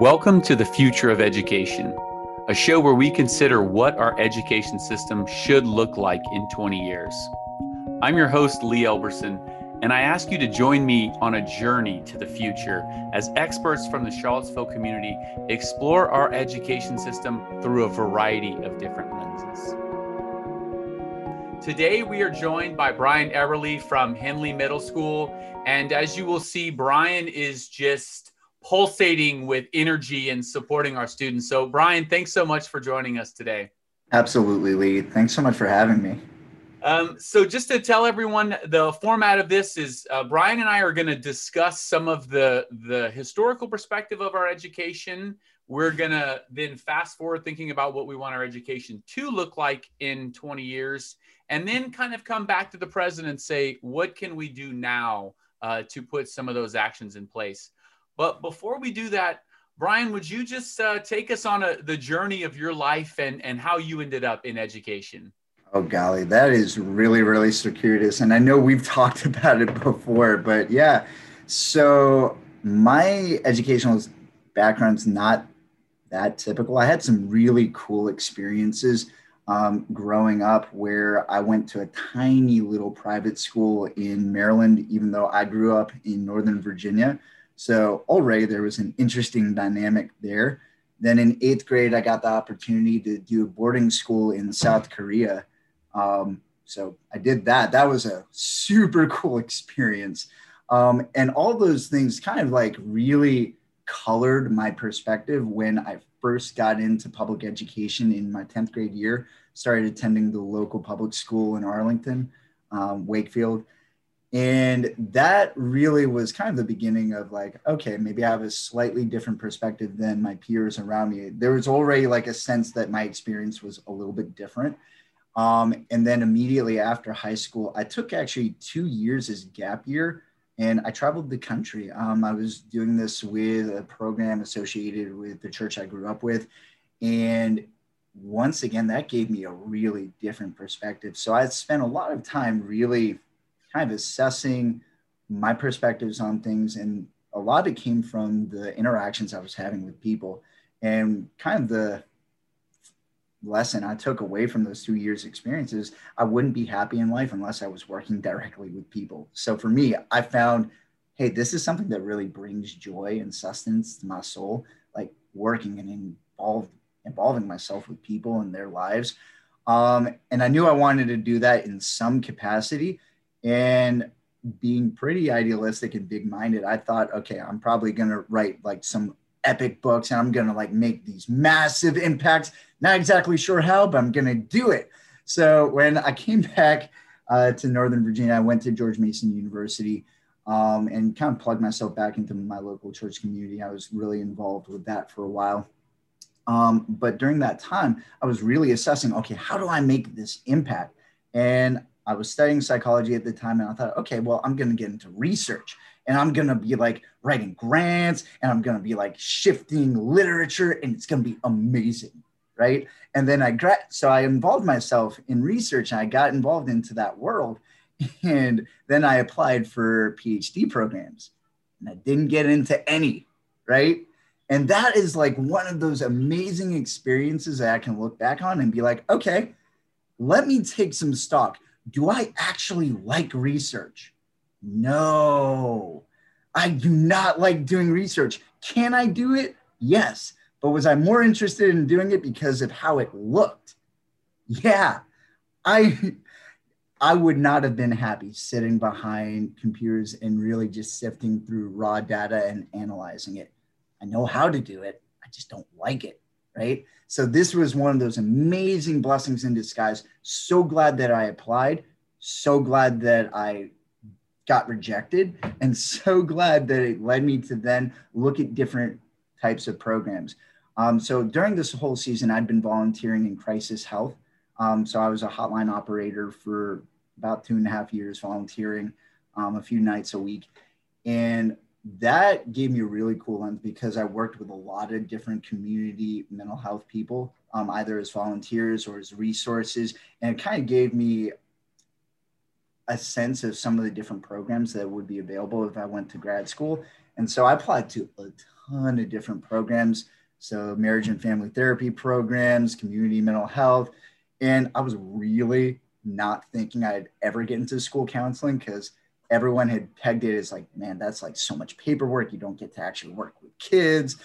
Welcome to the Future of Education, a show where we consider what our education system should look like in 20 years. I'm your host, Lee Elberson, and I ask you to join me on a journey to the future as experts from the Charlottesville community explore our education system through a variety of different lenses. Today, we are joined by Brian Eberly from Henley Middle School. And as you will see, Brian is just pulsating with energy and supporting our students. So, Brian, thanks so much for joining us today. Absolutely, Lee. Thanks so much for having me. Um, so, just to tell everyone, the format of this is uh, Brian and I are going to discuss some of the the historical perspective of our education. We're going to then fast forward thinking about what we want our education to look like in 20 years, and then kind of come back to the president and say, what can we do now uh, to put some of those actions in place? But before we do that, Brian, would you just uh, take us on a, the journey of your life and, and how you ended up in education? Oh, golly, that is really, really circuitous. And I know we've talked about it before, but yeah. So my educational background's not that typical. I had some really cool experiences um, growing up where I went to a tiny little private school in Maryland, even though I grew up in Northern Virginia. So already there was an interesting dynamic there. Then in eighth grade, I got the opportunity to do a boarding school in South Korea. Um, so I did that. That was a super cool experience. Um, and all those things kind of like really colored my perspective when I first got into public education in my 10th grade year, started attending the local public school in Arlington, um, Wakefield and that really was kind of the beginning of like okay maybe i have a slightly different perspective than my peers around me. There was already like a sense that my experience was a little bit different. Um, and then immediately after high school i took actually two years as gap year and i traveled the country. Um, i was doing this with a program associated with the church i grew up with. And once again that gave me a really different perspective. So i spent a lot of time really kind of assessing my perspectives on things. And a lot of it came from the interactions I was having with people and kind of the lesson I took away from those two years experiences. I wouldn't be happy in life unless I was working directly with people. So for me, I found, hey, this is something that really brings joy and sustenance to my soul, like working and involved, involving myself with people and their lives. Um, and I knew I wanted to do that in some capacity and being pretty idealistic and big minded, I thought, okay, I'm probably going to write like some epic books and I'm going to like make these massive impacts. Not exactly sure how, but I'm going to do it. So when I came back uh, to Northern Virginia, I went to George Mason University um, and kind of plugged myself back into my local church community. I was really involved with that for a while. Um, but during that time, I was really assessing, okay, how do I make this impact? And I was studying psychology at the time and I thought, okay, well, I'm going to get into research and I'm going to be like writing grants and I'm going to be like shifting literature and it's going to be amazing. Right. And then I gra- so I involved myself in research and I got involved into that world. And then I applied for PhD programs and I didn't get into any. Right. And that is like one of those amazing experiences that I can look back on and be like, okay, let me take some stock do I actually like research? No, I do not like doing research. Can I do it? Yes. But was I more interested in doing it because of how it looked? Yeah. I I would not have been happy sitting behind computers and really just sifting through raw data and analyzing it. I know how to do it. I just don't like it right? So this was one of those amazing blessings in disguise. So glad that I applied. So glad that I got rejected, and so glad that it led me to then look at different types of programs. Um, so during this whole season, I'd been volunteering in crisis health. Um, so I was a hotline operator for about two and a half years, volunteering um, a few nights a week. And that gave me a really cool lens because I worked with a lot of different community mental health people, um, either as volunteers or as resources. And it kind of gave me a sense of some of the different programs that would be available if I went to grad school. And so I applied to a ton of different programs. So, marriage and family therapy programs, community mental health. And I was really not thinking I'd ever get into school counseling because everyone had pegged it as like, man, that's like so much paperwork. You don't get to actually work with kids.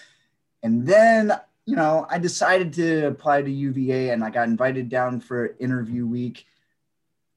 And then, you know, I decided to apply to UVA and I got invited down for interview week.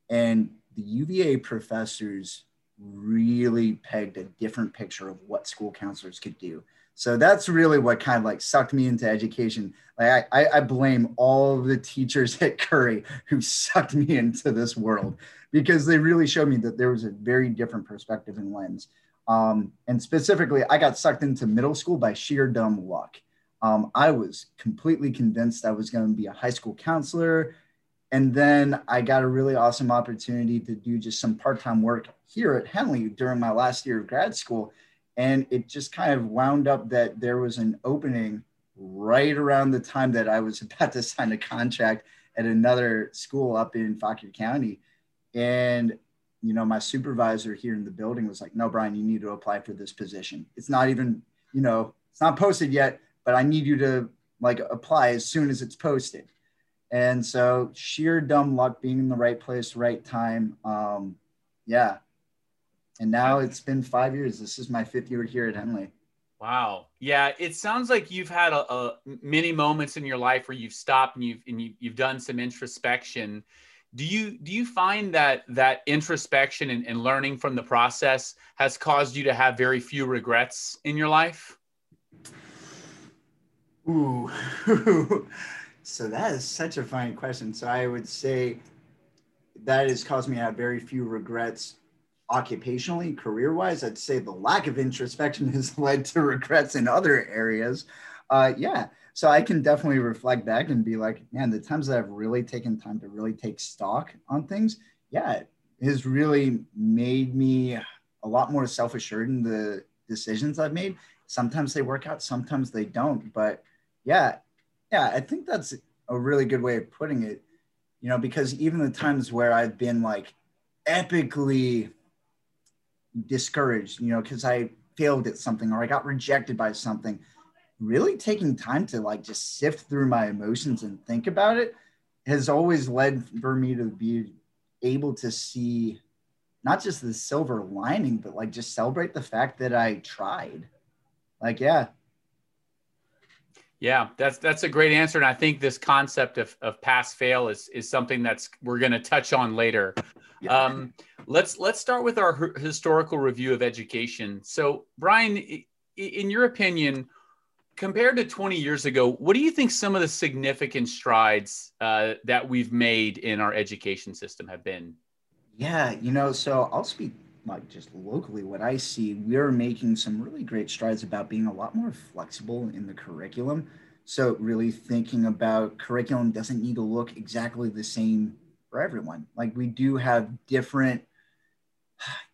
And the UVA professors really pegged a different picture of what school counselors could do. So that's really what kind of like sucked me into education. Like I, I blame all the teachers at Curry who sucked me into this world because they really showed me that there was a very different perspective and lens. Um, and specifically, I got sucked into middle school by sheer dumb luck. Um, I was completely convinced I was going to be a high school counselor. And then I got a really awesome opportunity to do just some part time work here at Henley during my last year of grad school. And it just kind of wound up that there was an opening right around the time that I was about to sign a contract at another school up in Fauquier County. And, you know, my supervisor here in the building was like, no, Brian, you need to apply for this position. It's not even, you know, it's not posted yet, but I need you to like apply as soon as it's posted. And so sheer dumb luck being in the right place, right time. Um, yeah, and now it's been five years. This is my fifth year here at Henley. Wow. Yeah, it sounds like you've had a, a, many moments in your life where you've stopped and you've and you, you've done some introspection. Do you do you find that that introspection and, and learning from the process has caused you to have very few regrets in your life? Ooh. so that is such a fine question. So I would say that has caused me to have very few regrets occupationally, career wise, I'd say the lack of introspection has led to regrets in other areas. Uh, yeah. So I can definitely reflect back and be like, man, the times that I've really taken time to really take stock on things, yeah, it has really made me a lot more self assured in the decisions I've made. Sometimes they work out, sometimes they don't. But yeah, yeah, I think that's a really good way of putting it, you know, because even the times where I've been like epically discouraged, you know, because I failed at something or I got rejected by something, really taking time to like just sift through my emotions and think about it has always led for me to be able to see not just the silver lining, but like just celebrate the fact that I tried. Like, yeah. Yeah, that's that's a great answer, and I think this concept of, of pass fail is is something that's we're to touch on later. Yeah. Um, let's let's start with our historical review of education. So, Brian, in your opinion, compared to 20 years ago, what do you think some of the significant strides uh, that we've made in our education system have been? Yeah, you know, so I'll speak like just locally what I see. We're making some really great strides about being a lot more flexible in the curriculum. So, really thinking about curriculum doesn't need to look exactly the same for everyone. Like we do have different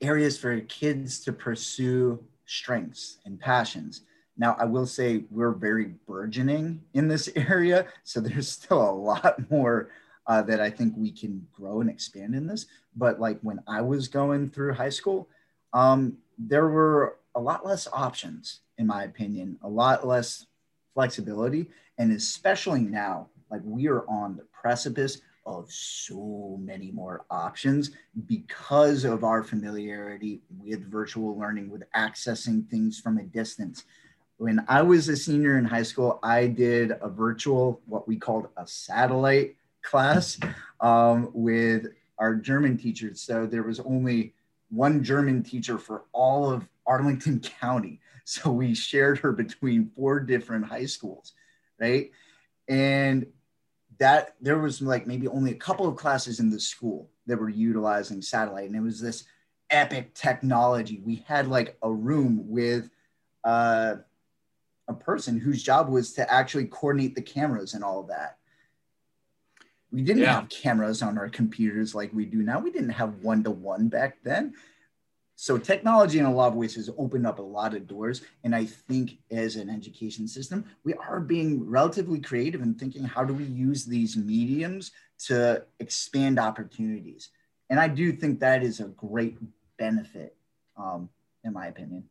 areas for kids to pursue strengths and passions. Now, I will say we're very burgeoning in this area, so there's still a lot more uh, that I think we can grow and expand in this. But like when I was going through high school, um, there were a lot less options, in my opinion, a lot less flexibility, and especially now, like we are on the precipice of so many more options because of our familiarity with virtual learning, with accessing things from a distance. When I was a senior in high school, I did a virtual, what we called a satellite class um, with our German teachers. So there was only one German teacher for all of Arlington County. So we shared her between four different high schools, right? And that there was like maybe only a couple of classes in the school that were utilizing satellite and it was this epic technology. We had like a room with uh, a person whose job was to actually coordinate the cameras and all of that. We didn't yeah. have cameras on our computers like we do now. We didn't have one-to-one back then so technology in a lot of ways has opened up a lot of doors and i think as an education system we are being relatively creative and thinking how do we use these mediums to expand opportunities and I do think that is a great benefit, um, in my opinion.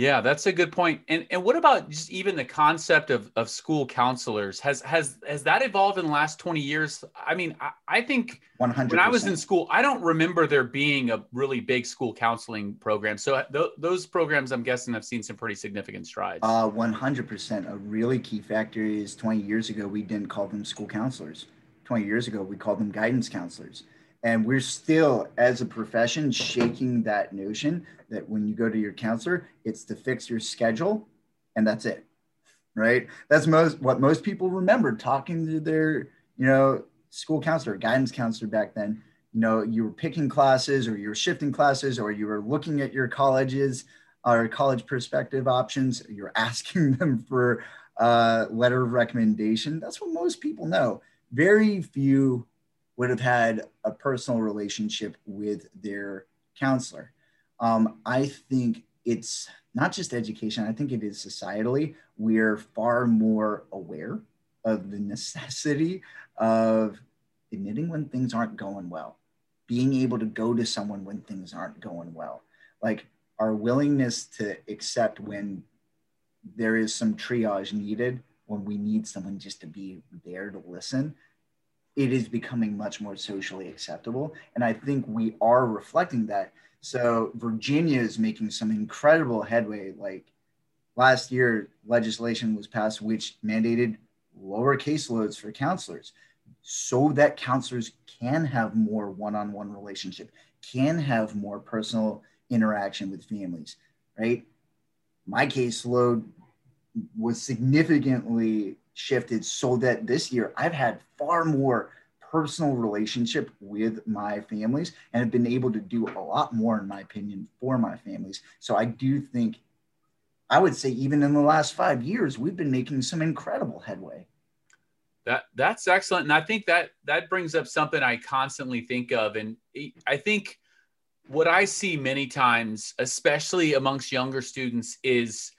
Yeah, that's a good point. And and what about just even the concept of, of school counselors? Has has has that evolved in the last 20 years? I mean, I, I think 100 when I was in school, I don't remember there being a really big school counseling program. So uh, th- those programs, I'm guessing, have seen some pretty significant strides. Uh, 100%. A really key factor is 20 years ago, we didn't call them school counselors. 20 years ago, we called them guidance counselors. And we're still, as a profession, shaking that notion that when you go to your counselor, it's to fix your schedule and that's it. Right. That's most what most people remember talking to their, you know, school counselor, guidance counselor back then. You know, you were picking classes or you were shifting classes or you were looking at your colleges uh, or college perspective options. You're asking them for a letter of recommendation. That's what most people know. Very few would have had a personal relationship with their counselor. Um, I think it's not just education, I think it is societally. We're far more aware of the necessity of admitting when things aren't going well, being able to go to someone when things aren't going well. Like our willingness to accept when there is some triage needed, when we need someone just to be there to listen it is becoming much more socially acceptable. And I think we are reflecting that. So Virginia is making some incredible headway. Like last year, legislation was passed which mandated lower caseloads for counselors so that counselors can have more one-on-one relationship, can have more personal interaction with families, right? My caseload was significantly shifted so that this year I've had far more personal relationship with my families and have been able to do a lot more, in my opinion, for my families. So I do think, I would say, even in the last five years, we've been making some incredible headway. That that's excellent, and I think that that brings up something I constantly think of, and I think what I see many times, especially amongst younger students, is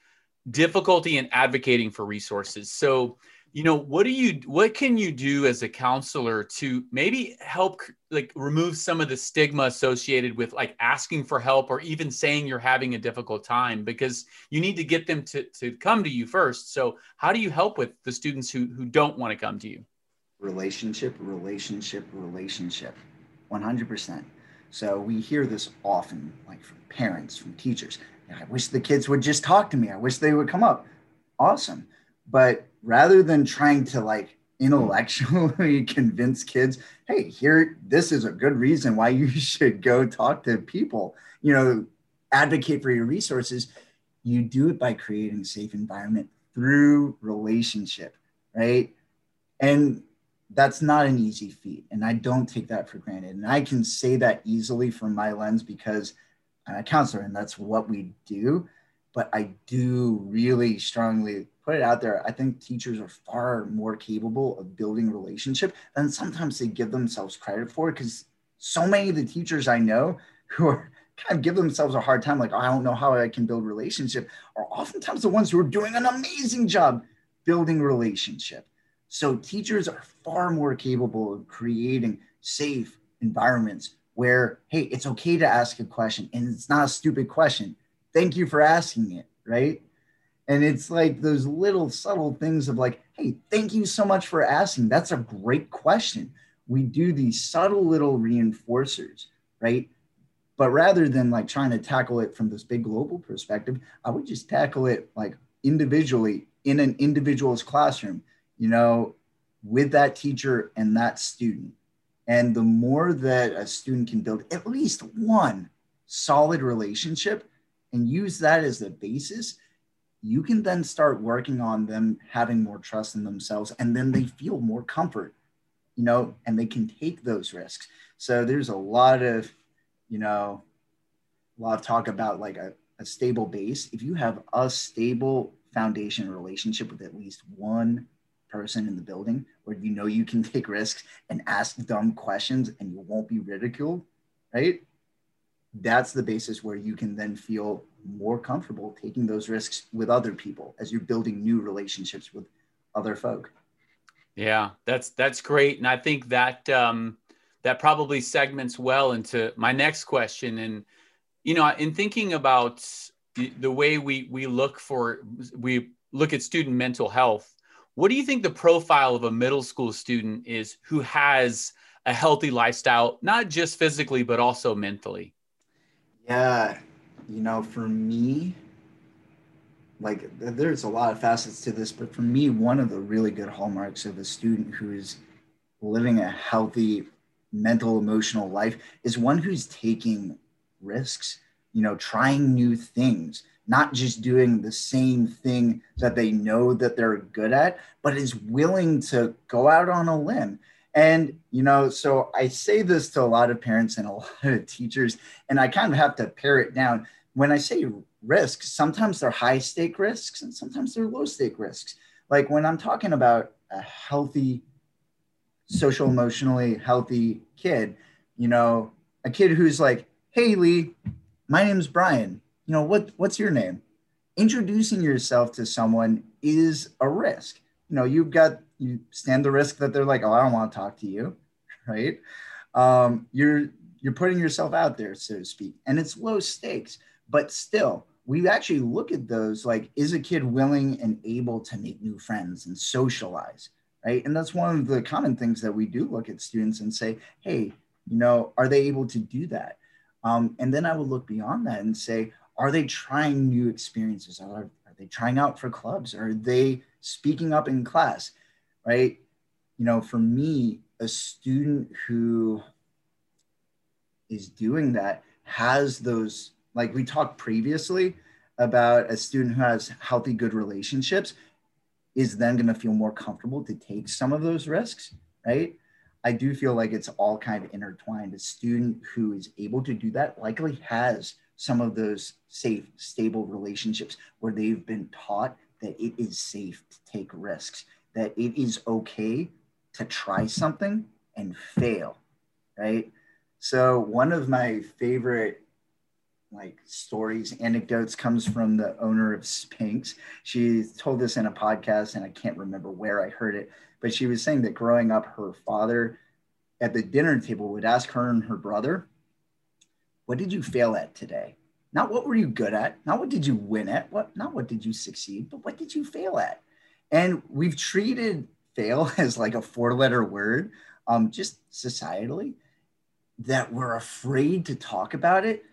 difficulty in advocating for resources. So, you know, what do you what can you do as a counselor to maybe help like remove some of the stigma associated with like asking for help or even saying you're having a difficult time because you need to get them to to come to you first. So, how do you help with the students who who don't want to come to you? Relationship, relationship, relationship. 100%. So, we hear this often like from parents, from teachers I wish the kids would just talk to me. I wish they would come up. Awesome. But rather than trying to like intellectually convince kids, hey, here, this is a good reason why you should go talk to people, you know, advocate for your resources, you do it by creating a safe environment through relationship, right? And that's not an easy feat. And I don't take that for granted. And I can say that easily from my lens because A counselor and that's what we do. But I do really strongly put it out there. I think teachers are far more capable of building relationship than sometimes they give themselves credit for because so many of the teachers I know who are kind of give themselves a hard time, like, oh, I don't know how I can build relationship, are oftentimes the ones who are doing an amazing job building relationship. So teachers are far more capable of creating safe environments where, hey, it's okay to ask a question and it's not a stupid question. Thank you for asking it, right? And it's like those little subtle things of like, hey, thank you so much for asking. That's a great question. We do these subtle little reinforcers, right? But rather than like trying to tackle it from this big global perspective, I would just tackle it like individually in an individual's classroom, you know, with that teacher and that student and the more that a student can build at least one solid relationship and use that as the basis, you can then start working on them having more trust in themselves and then they feel more comfort, you know, and they can take those risks. So there's a lot of, you know, a lot of talk about like a, a stable base. If you have a stable foundation relationship with at least one person in the building where you know you can take risks and ask dumb questions and you won't be ridiculed, right? That's the basis where you can then feel more comfortable taking those risks with other people as you're building new relationships with other folk. Yeah, that's that's great, and I think that um, that probably segments well into my next question. And you know, in thinking about the, the way we we look for we look at student mental health, what do you think the profile of a middle school student is who has a healthy lifestyle, not just physically but also mentally? Yeah, you know, for me, like there's a lot of facets to this, but for me, one of the really good hallmarks of a student who is living a healthy mental emotional life is one who's taking risks, you know, trying new things, not just doing the same thing that they know that they're good at, but is willing to go out on a limb. And, you know, so I say this to a lot of parents and a lot of teachers, and I kind of have to pare it down. When I say risks, sometimes they're high stake risks and sometimes they're low stake risks. Like when I'm talking about a healthy, social emotionally healthy kid, you know, a kid who's like, hey Lee, my name's Brian. You know, what what's your name? Introducing yourself to someone is a risk. You know, you've got you stand the risk that they're like, oh, I don't want to talk to you, right? Um, you're you're putting yourself out there, so to speak, and it's low stakes, but still, we actually look at those like is a kid willing and able to make new friends and socialize right and that's one of the common things that we do look at students and say hey you know are they able to do that um, and then i would look beyond that and say are they trying new experiences are, are they trying out for clubs are they speaking up in class right you know for me a student who is doing that has those like we talked previously about a student who has healthy, good relationships is then going to feel more comfortable to take some of those risks, right? I do feel like it's all kind of intertwined. A student who is able to do that likely has some of those safe, stable relationships where they've been taught that it is safe to take risks, that it is okay to try something and fail, right? So, one of my favorite like stories, anecdotes comes from the owner of Spanx. She told this in a podcast, and I can't remember where I heard it, but she was saying that growing up, her father at the dinner table would ask her and her brother, What did you fail at today? Not what were you good at, not what did you win at, what not what did you succeed, but what did you fail at? And we've treated fail as like a four-letter word, um, just societally, that we're afraid to talk about it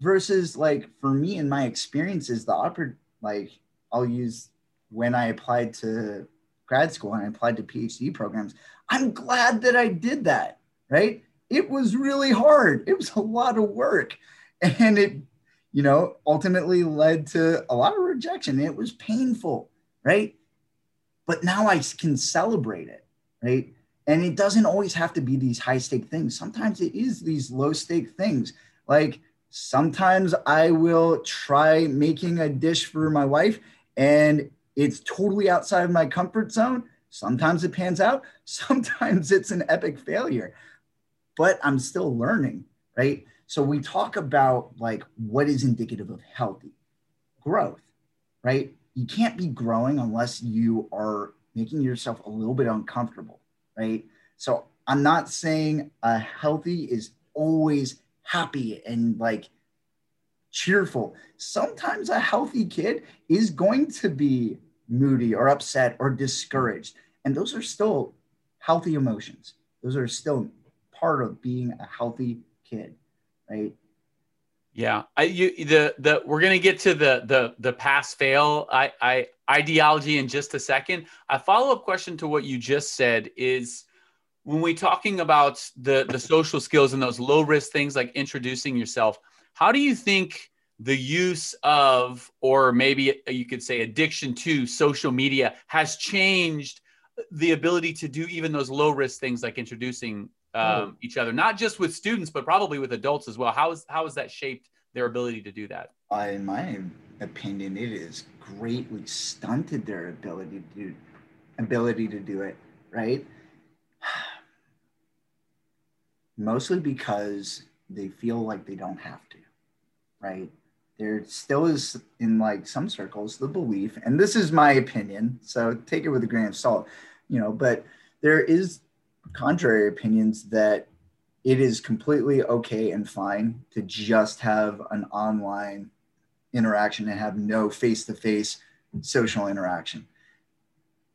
versus like for me in my experiences the oppor- like i'll use when i applied to grad school and i applied to phd programs i'm glad that i did that right it was really hard. It was a lot of work. And it you know ultimately led to a lot of rejection. It was painful right? But now i can celebrate it right? And it doesn't always have to be these high stake things. Sometimes it is these low stake things. Like Sometimes I will try making a dish for my wife and it's totally outside of my comfort zone. Sometimes it pans out, sometimes it's an epic failure, but I'm still learning, right? So we talk about like what is indicative of healthy growth, right? You can't be growing unless you are making yourself a little bit uncomfortable, right? So I'm not saying a healthy is always happy and like cheerful. Sometimes a healthy kid is going to be moody or upset or discouraged. And those are still healthy emotions. Those are still part of being a healthy kid, right? Yeah, I you the the we're gonna get to the the the pass fail I I ideology in just a second. A follow up question to what you just said is when we're talking about the the social skills and those low risk things like introducing yourself how do you think the use of or maybe you could say addiction to social media has changed the ability to do even those low risk things like introducing um, oh. each other not just with students but probably with adults as well how is how has that shaped their ability to do that uh, in my opinion it has greatly stunted their ability to do ability to do it right mostly because they feel like they don't have to, right? There still is in like some circles the belief, and this is my opinion, so take it with a grain of salt, you know, but there is contrary opinions that it is completely okay and fine to just have an online interaction and have no face-to-face social interaction.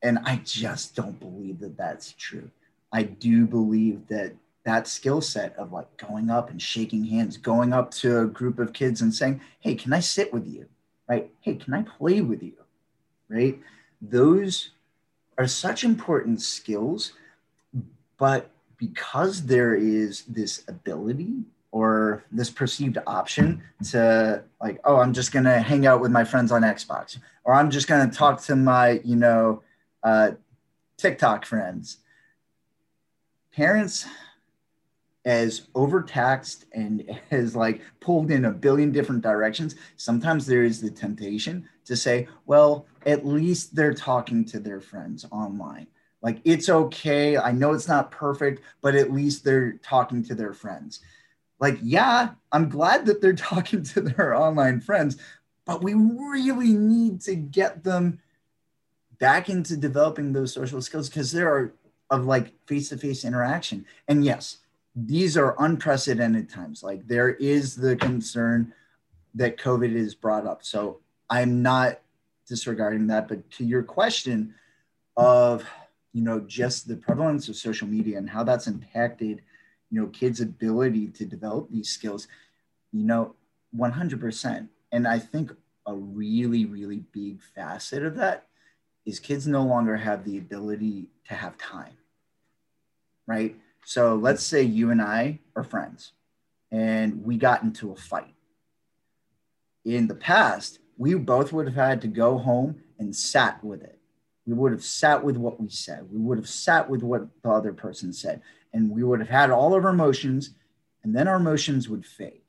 And i just don't believe that that's true. I do believe that that skill set of like going up and shaking hands going up to a group of kids and saying hey can i sit with you? Right? Hey can i play with you? Right? Those are such important skills but because there is this ability or this perceived option to like oh i'm just to hang out with my friends on xbox or i'm just to talk to my you know uh, tiktok friends parents as overtaxed and as like pulled in a billion different directions sometimes there is the temptation to say well at least they're talking to their friends online like it's okay. I know it's not perfect, but at least they're talking to their friends. Like, yeah, I'm glad that they're talking to their online friends, but we really need to get them back into developing those social skills because there are of like face-to-face interaction. And yes, these are unprecedented times. Like there is the concern that COVID is brought up. So I'm not disregarding that. But to your question of you know just the prevalence of social media and how that's impacted you know kids ability to develop these skills you know 100% and i think a really really big facet of that is kids no longer have the ability to have time right? So let's say you and i are friends and we got into a fight. In the past we both would have had to go home and sat with it we would have sat with what we said. We would have sat with what the other person said. And we would have had all of our emotions, and then our emotions would fade.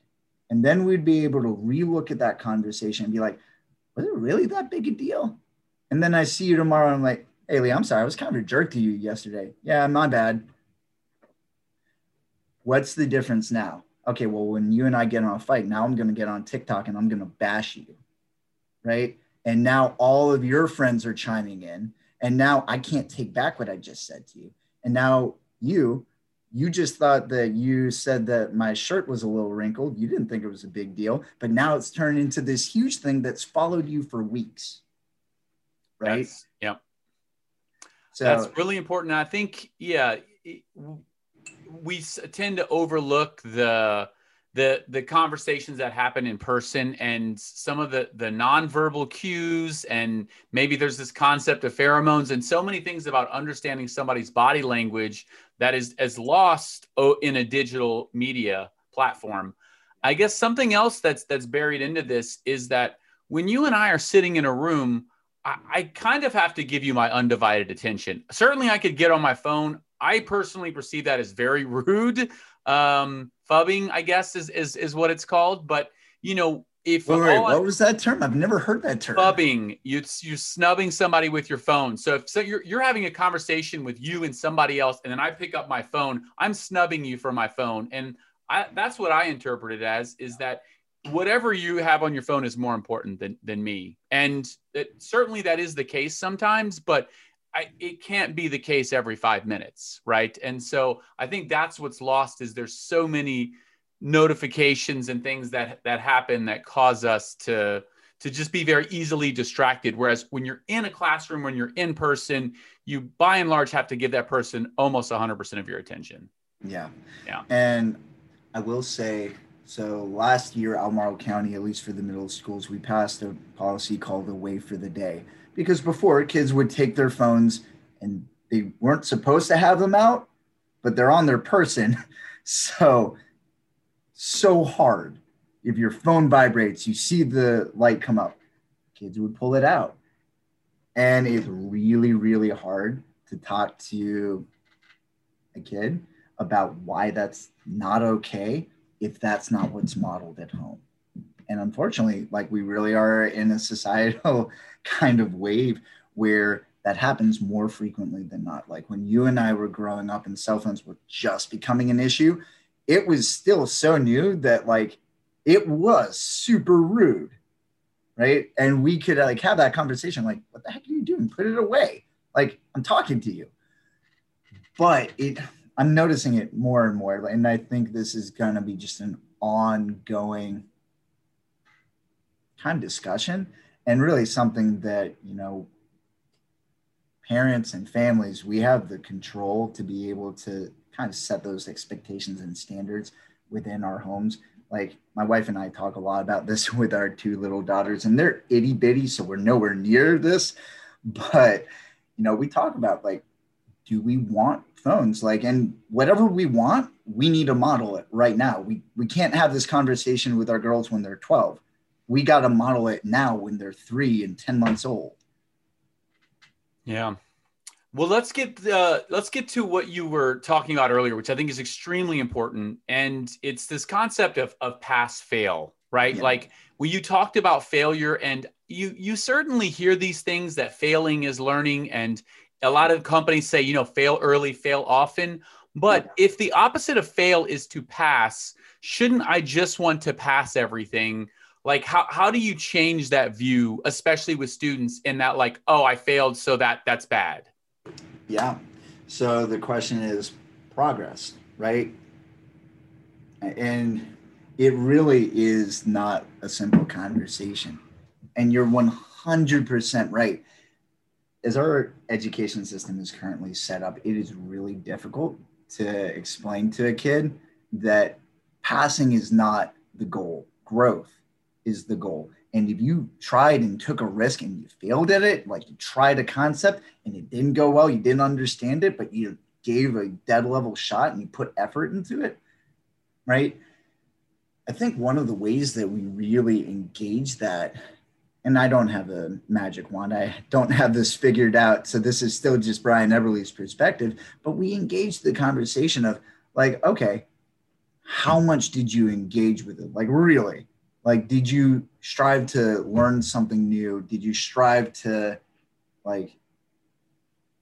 And then we'd be able to relook at that conversation and be like, was it really that big a deal? And then I see you tomorrow and I'm like, hey, Lee, I'm sorry. I was kind of a jerk to you yesterday. Yeah, my bad. What's the difference now? Okay, well, when you and I get on a fight, now I'm going to get on TikTok and I'm going to bash you. Right and now all of your friends are chiming in and now i can't take back what i just said to you. And now you you just thought that you said that my shirt was a little wrinkled. You didn't think it was a big deal but now it's turned into this huge thing that's followed you for weeks right? That's, yeah so that's really important. I think yeah we tend to overlook the the the conversations that happen in person and some of the the nonverbal cues and maybe there's this concept of pheromones and so many things about understanding somebody's body language that is as lost in a digital media platform. I guess something else that's that's buried into this is that when you and i are sitting in a room I, kind of have to give you my undivided attention. Certainly i could get on my phone. I personally perceive that as very rude. Um, phubbing, I guess is is is what it's called. But you know, if wait, wait, what was that term? I've never heard that term. Phubbing, you you're snubbing somebody with your phone. So if so you're you're having a conversation with you and somebody else, and then I pick up my phone, I'm snubbing you for my phone, and I, that's what I interpret it as is that whatever you have on your phone is more important than than me, and it, certainly that is the case sometimes, but I, it can't be the case every five minutes, right? And so I think that's what's lost is there's so many notifications and things that that happen that cause us to to just be very easily distracted. Whereas when you're in a classroom, when you're in person, you by and large have to give that person almost 100% of your attention. Yeah. Yeah. And I will say, so last year, Albemarle County, at least for the middle schools, we passed a policy called the Way for the Day because before kids would take their phones and they weren't supposed to have them out, but they're on their person. So, so hard. If your phone vibrates, you see the light come up, kids would pull it out. And it's really, really hard to talk to a kid about why that's not okay if that's not what's modeled at home and unfortunately like we really are in a societal kind of wave where that happens more frequently than not. Like when you and i were growing up and cell phones were just becoming an issue it was still so new that like it was super rude right? And we could like have that conversation like what the heck are you doing? Put it away. Like i'm talking to you. But it I'm noticing it more and more. And I think this is going to be just an ongoing kind of discussion and really something that, you know, parents and families, we have the control to be able to kind of set those expectations and standards within our homes. Like my wife and I talk a lot about this with our two little daughters, and they're itty bitty, so we're nowhere near this. But you know, we talk about like, do we want phones? Like, and whatever we want, we need to model it right now. We we can't have this conversation with our girls when they're 12. We got to model it now when they're three and 10 months old. Yeah. Well, let's get uh, let's get to what you were talking about earlier, which I think is extremely important, and it's this concept of of pass fail, right? Yeah. Like when you talked about failure, and you you certainly hear these things that failing is learning, and a lot of companies say you know fail early, fail often. But yeah. if the opposite of fail is to pass, shouldn't I just want to pass everything? Like how, how do you change that view especially with students in that like oh i failed so that that's bad yeah. So the question is progress right? And it really is not a simple conversation. And you're 100% right. As our education system is currently set up it is really difficult to explain to a kid that passing is not the goal. Growth is the goal. And if you tried and took a risk and you failed at it, like you tried a concept and it didn't go well, you didn't understand it, but you gave a dead level shot and you put effort into it, right? I think one of the ways that we really engage that, and I don't have a magic wand, I don't have this figured out. So this is still just Brian Eberly's perspective, but we engage the conversation of like, okay, how much did you engage with it? Like, really? Like did you strive to learn something new? Did you strive to like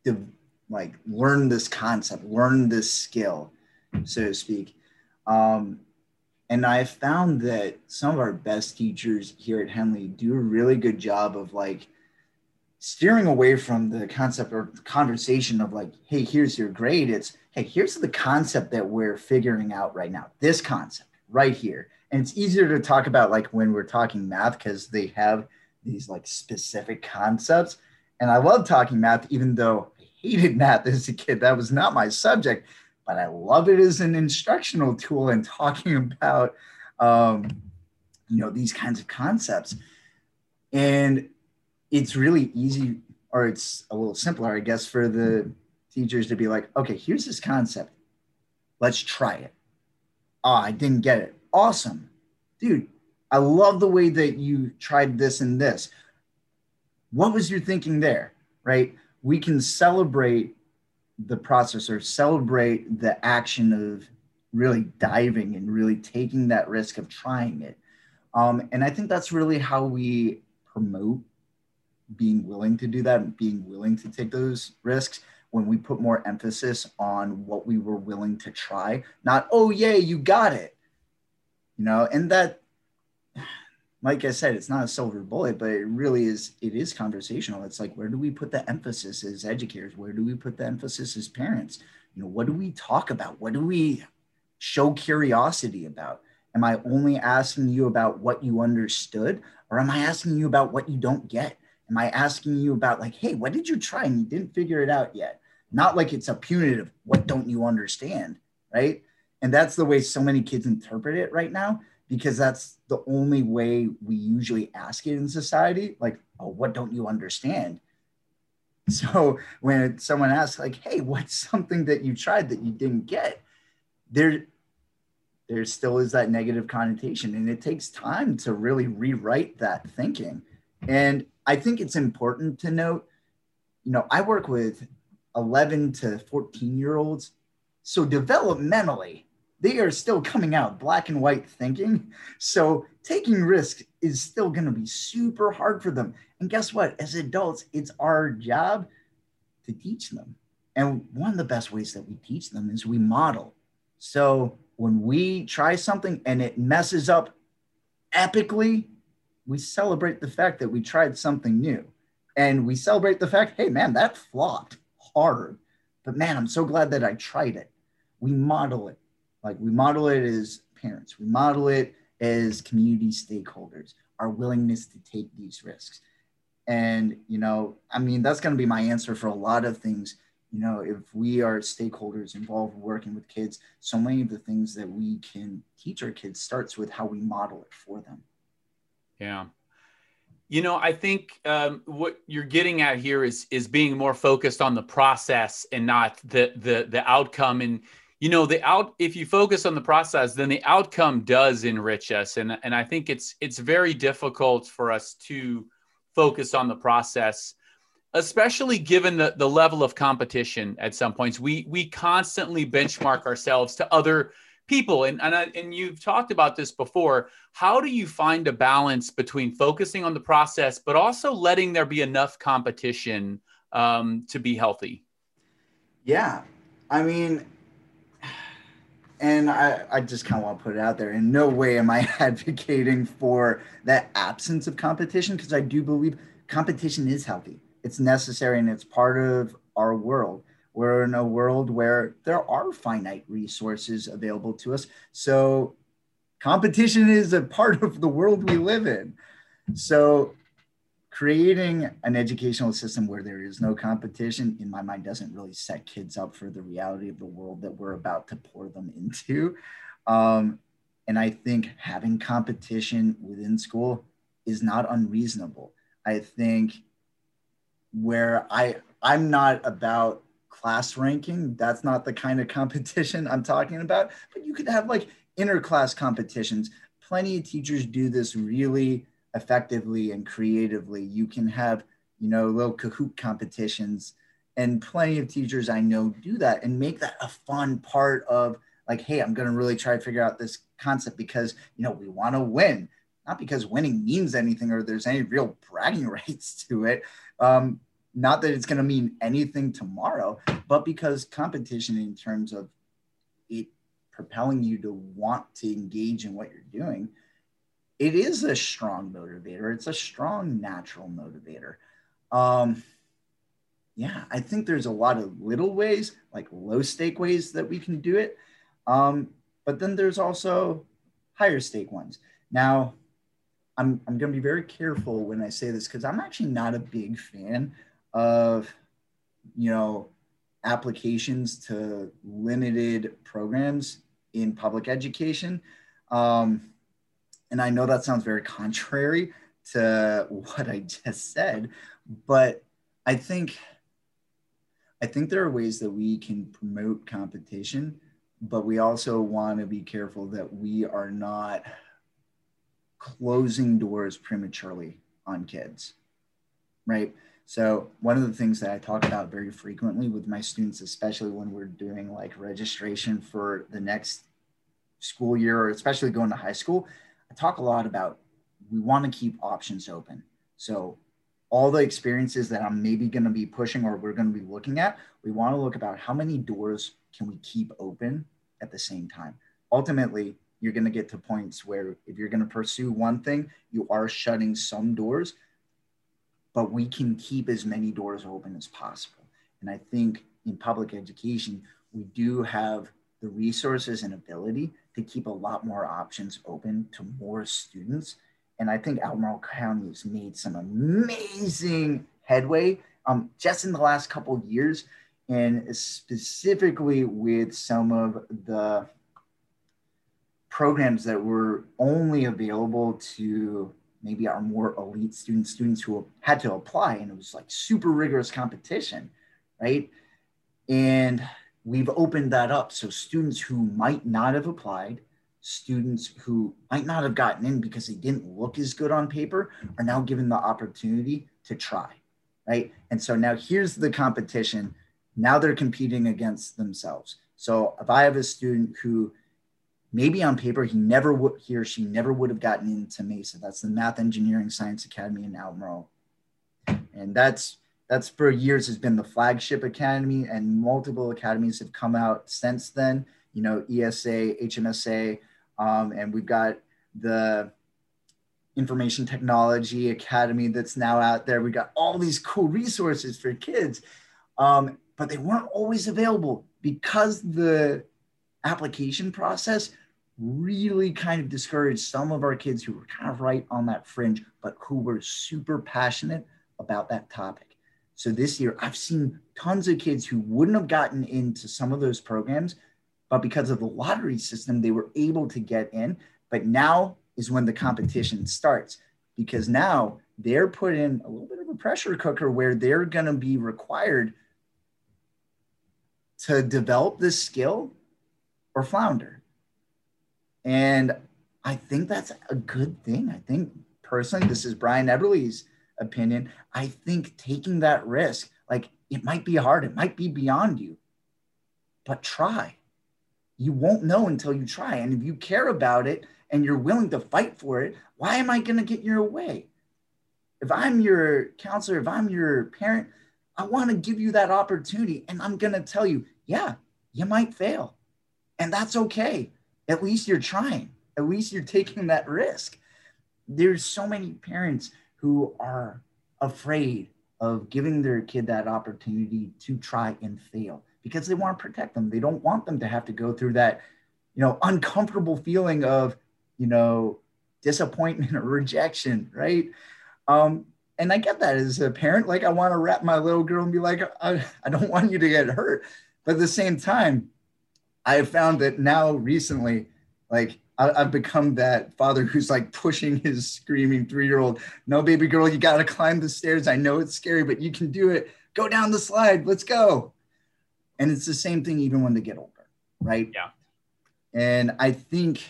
to like learn this concept learn this skill so to speak? Um, and i found that some of our best teachers here at henley do a really good job of like steering away from the concept or conversation of like hey here's your grade. It's hey here's the concept that we're figuring out right now. This concept right here and it's easier to talk about like when we're talking math because they have these like specific concepts. And i love talking math even though i hated math as a kid. That was not my subject but i love it as an instructional tool and talking about um, you know these kinds of concepts. And it's really easy or it's a little simpler i guess for the teachers to be like okay here's this concept. Let's try it. Oh i didn't get it awesome. Dude, I love the way that you tried this and this. What was your thinking there? Right? We can celebrate the process or celebrate the action of really diving and really taking that risk of trying it. Um, and I think that's really how we promote being willing to do that and being willing to take those risks when we put more emphasis on what we were willing to try, not, oh, yay, you got it you know, and that, like I said, it's not a silver bullet, but it really is, it is conversational. It's like, where do we put the emphasis as educators? Where do we put the emphasis as parents? You know, what do we talk about? What do we show curiosity about? Am I only asking you about what you understood, or am I asking you about what you don't get? Am I asking you about, like, hey, what did you try and you didn't figure it out yet? Not like it's a punitive, what don't you understand? Right and that's the way so many kids interpret it right now because that's the only way we usually ask it in society like oh what don't you understand? So when someone asks like hey what's something that you tried that you didn't get? There there still is that negative connotation and it takes time to really rewrite that thinking. And i think it's important to note you know i work with 11 to 14 year olds so developmentally they are still coming out black and white thinking. So taking risk is still going to be super hard for them. And guess what? As adults, it's our job to teach them. And one of the best ways that we teach them is we model. So when we try something and it messes up epically, we celebrate the fact that we tried something new. And we celebrate the fact, hey, man, that flopped hard. But man, I'm so glad that I tried it we model it. Like we model it as parents, we model it as community stakeholders, our willingness to take these risks. And, you know, I mean, that's going to be my answer for a lot of things. You know, if we are stakeholders involved working with kids, so many of the things that we can teach our kids starts with how we model it for them. Yeah. You know, I think um, what you're getting at here is is being more focused on the process and not the the the outcome. And you know, the out if you focus on the process, then the outcome does enrich us. And and I think it's it's very difficult for us to focus on the process, especially given the the level of competition. At some points, we we constantly benchmark ourselves to other people and and, I, and you've talked about this before how do you find a balance between focusing on the process but also letting there be enough competition um, to be healthy yeah i mean and I, I just kind of want to put it out there in no way am i advocating for that absence of competition because i do believe competition is healthy it's necessary and it's part of our world we're in a world where there are finite resources available to us. So competition is a part of the world we live in. So creating an educational system where there is no competition, in my mind, doesn't really set kids up for the reality of the world that we're about to pour them into. Um, and I think having competition within school is not unreasonable. I think where I I'm not about class ranking. That's not the kind of competition I'm talking about. But you could have like interclass competitions. Plenty of teachers do this really effectively and creatively. You can have, you know, little Kahoot competitions. And plenty of teachers I know do that and make that a fun part of like, hey, I'm going to really try to figure out this concept because, you know, we want to win, not because winning means anything or there's any real bragging rights to it. Um, not that it's going to mean anything tomorrow, but because competition in terms of it propelling you to want to engage in what you're doing, it is a strong motivator. It's a strong natural motivator. Um, yeah, I think there's a lot of little ways, like low stake ways that we can do it. Um, but then there's also higher stake ones. Now, I'm, I'm going to be very careful when I say this because I'm actually not a big fan of you know applications to limited programs in public education um, and i know that sounds very contrary to what i just said but i think i think there are ways that we can promote competition but we also want to be careful that we are not closing doors prematurely on kids right? So one of the things that I talk about very frequently with my students, especially when we're doing like registration for the next school year, or especially going to high school, I talk a lot about we want to keep options open. So all the experiences that I'm maybe going to be pushing or we're going to be looking at, we want to look about how many doors can we keep open at the same time. Ultimately, you're going to get to points where if you're going to pursue one thing, you are shutting some doors but we can keep as many doors open as possible. And I think in public education, we do have the resources and ability to keep a lot more options open to more students. And I think Albemarle County has made some amazing headway um, just in the last couple of years, and specifically with some of the programs that were only available to maybe our more elite students, students who had to apply, and it was like super rigorous competition, right? And we've opened that up. So students who might not have applied, students who might not have gotten in because they didn't look as good on paper are now given the opportunity to try, right? And so now here's the competition. Now they're competing against themselves. So if I have a student who maybe on paper he never would he or she never would have gotten into mesa that's the math engineering science academy in albemarle and that's that's for years has been the flagship academy and multiple academies have come out since then you know esa hmsa um, and we've got the information technology academy that's now out there We've got all these cool resources for kids um, but they weren't always available because the application process really kind of discouraged some of our kids who were kind of right on that fringe, but who were super passionate about that topic. So this year, I've seen tons of kids who wouldn't have gotten into some of those programs, but because of the lottery system, they were able to get in. But now is when the competition starts because now they're put in a little bit of a pressure cooker where they're going to be required to develop this skill or flounder. And I think that's a good thing. I think personally, this is Brian Eberly's opinion. I think taking that risk, like it might be hard, it might be beyond you, but try. You won't know until you try. And if you care about it and you're willing to fight for it, why am I going to get your way? If I'm your counselor, if I'm your parent, I want to give you that opportunity. And I'm going to tell you, yeah, you might fail. And that's okay. At least you're trying, at least you're taking that risk. There's so many parents who are afraid of giving their kid that opportunity to try and fail because they want to protect them. They don't want them to have to go through that, you know, uncomfortable feeling of, you know, disappointment or rejection, right? Um, and I get that as a parent. Like, I want to wrap my little girl and be like, I, I don't want you to get hurt. But at the same time, I have found that now recently, like, I, have become that father who's like pushing his screaming three year old. No, baby girl, you got to climb the stairs. I know it's scary, but you can do it. Go down the slide. Let's go. And it's the same thing even when they get older, right? Yeah. And I think,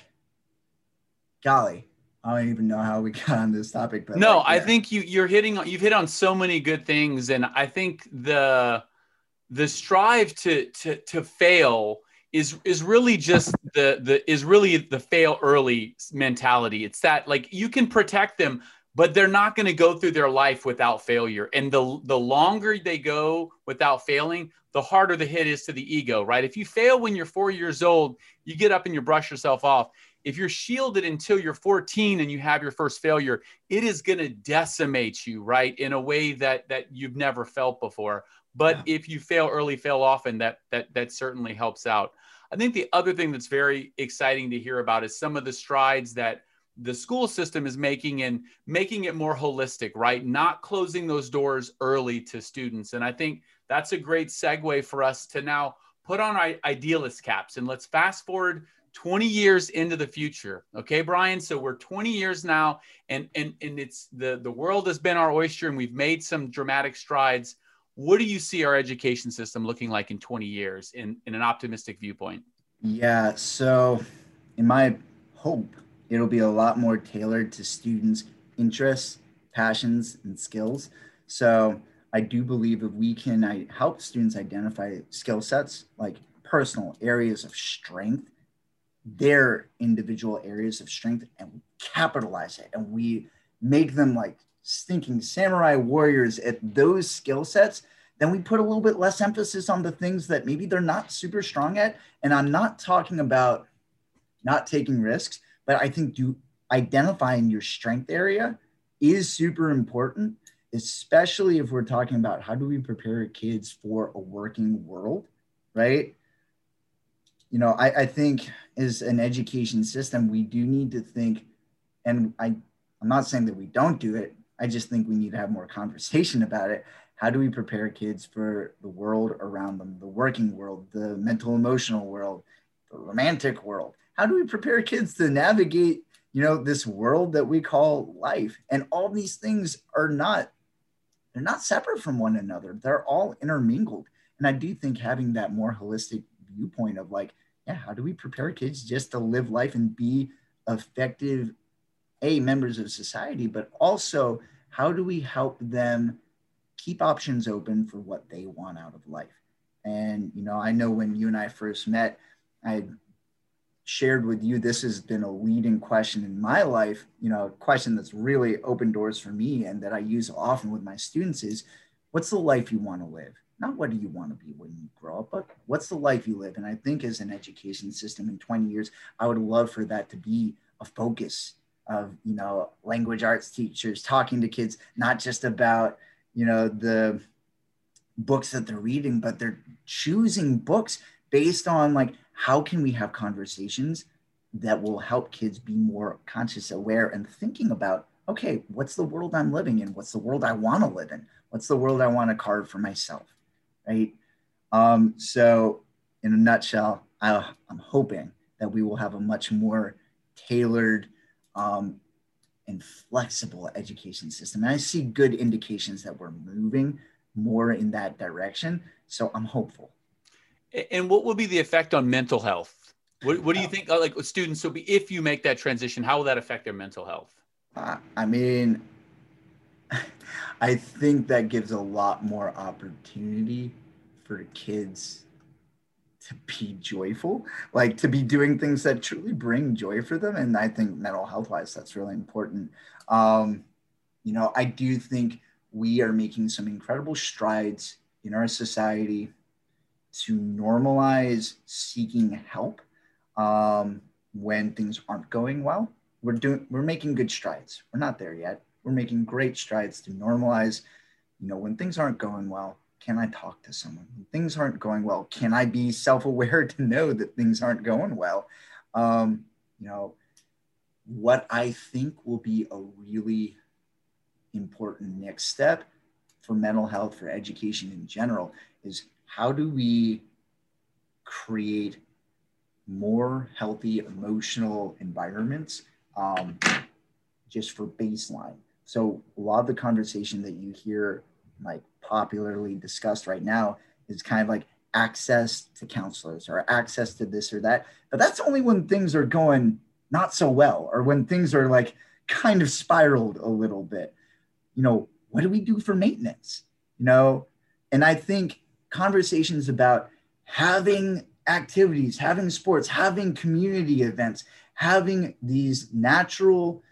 golly, I don't even know how we got on this topic, but no, like, yeah. I think you you're hitting you've hit on so many good things, and I think the the strive to to to fail is is really just the the is really the fail early mentality. It's that like you can protect them, but they're not going to go through their life without failure. And the the longer they go without failing, the harder the hit is to the ego, right? If you fail when you're 4 years old, you get up and you brush yourself off. If you're shielded until you're 14 and you have your first failure, it is going to decimate you, right? In a way that that you've never felt before. But yeah. if you fail early, fail often, that that that certainly helps out. I think the other thing that's very exciting to hear about is some of the strides that the school system is making and making it more holistic, right? Not closing those doors early to students. And I think that's a great segue for us to now put on our idealist caps and let's fast forward 20 years into the future. Okay, Brian. So we're 20 years now, and and and it's the the world has been our oyster, and we've made some dramatic strides what do you see our education system looking like in 20 years in, in an optimistic viewpoint? Yeah, so in my hope, it'll be a lot more tailored to students' interests, passions, and skills. So I do believe if we can help students identify skill sets like personal areas of strength, their individual areas of strength, and capitalize it, and we make them like stinking samurai warriors at those skill sets, then we put a little bit less emphasis on the things that maybe they're not super strong at. And I'm not talking about not taking risks, but I think do identifying your strength area is super important, especially if we're talking about how do we prepare kids for a working world, right? You know, I, I think as an education system, we do need to think, and I, I'm not saying that we don't do it, I just think we need to have more conversation about it. How do we prepare kids for the world around them, the working world, the mental emotional world, the romantic world? How do we prepare kids to navigate, you know, this world that we call life? And all these things are not they're not separate from one another. They're all intermingled. And I do think having that more holistic viewpoint of like, yeah, how do we prepare kids just to live life and be effective a members of society but also how do we help them keep options open for what they want out of life? And you know i know when you and i first met i shared with you this has been a leading question in my life you know a question that's really opened doors for me and that i use often with my students is what's the life you want to live? Not what do you want to be when you grow up but what's the life you live? And i think as an education system in 20 years i would love for that to be a focus of you know language arts teachers talking to kids not just about you know the books that they're reading but they're choosing books based on like how can we have conversations that will help kids be more conscious, aware, and thinking about okay, what's the world I'm living in? What's the world I want to live in? What's the world I want to carve for myself? Right. Um, so, in a nutshell, I, I'm hoping that we will have a much more tailored um, and flexible education system. And I see good indications that we're moving more in that direction. So I'm hopeful. And what will be the effect on mental health? What, what do you think, uh, like students, so be if you make that transition, how will that affect their mental health? Uh, I mean, I think that gives a lot more opportunity for kids to be joyful, like to be doing things that truly bring joy for them. And I think mental health wise, that's really important. Um, you know, I do think we are making some incredible strides in our society to normalize seeking help um, when things aren't going well. We're doing, we're making good strides. We're not there yet. We're making great strides to normalize, you know, when things aren't going well, can I talk to someone? When things aren't going well, can I be self-aware to know that things aren't going well? Um, you know, what I think will be a really important next step for mental health, for education in general, is how do we create more healthy emotional environments um, just for baseline. So a lot of the conversation that you hear like popularly discussed right now is kind of like access to counselors or access to this or that. But that's only when things are going not so well or when things are like kind of spiraled a little bit. You know, what do we do for maintenance? You know, and I think conversations about having activities, having sports, having community events, having these natural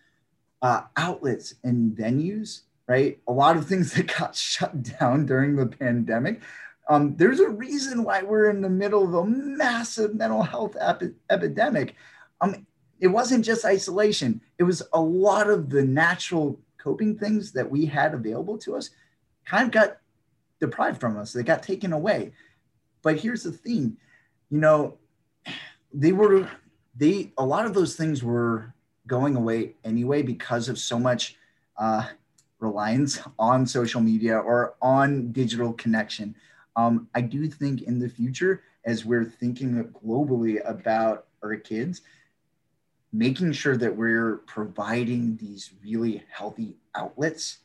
uh, outlets and venues right? A lot of things that got shut down during the pandemic. Um, there's a reason why we're in the middle of a massive mental health epi- epidemic. Um, it wasn't just isolation, it was a lot of the natural coping things that we had available to us kind of got deprived from us, they got taken away. But here's the thing you know, they were, they, a lot of those things were going away anyway because of so much uh, reliance on social media or on digital connection. Um, I do think in the future, as we're thinking globally about our kids, making sure that we're providing these really healthy outlets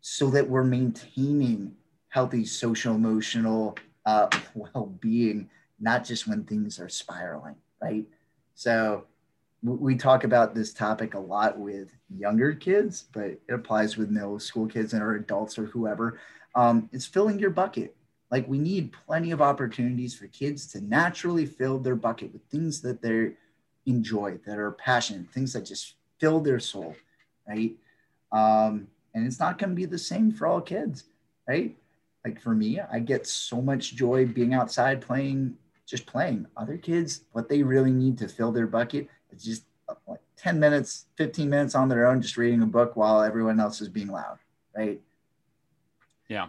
so that we're maintaining healthy social emotional uh, well-being not just when things are spiraling right so we talk about this topic a lot with younger kids, but it applies with middle school kids and our adults or whoever. Um, it's filling your bucket. Like we need plenty of opportunities for kids to naturally fill their bucket with things that they enjoy, that are passionate, things that just fill their soul, right? Um, and it's not going to be the same for all kids, right? Like for me, I get so much joy being outside playing, just playing. Other kids, what they really need to fill their bucket it's just like 10 minutes, 15 minutes on their own, just reading a book while everyone else is being loud. Right. Yeah.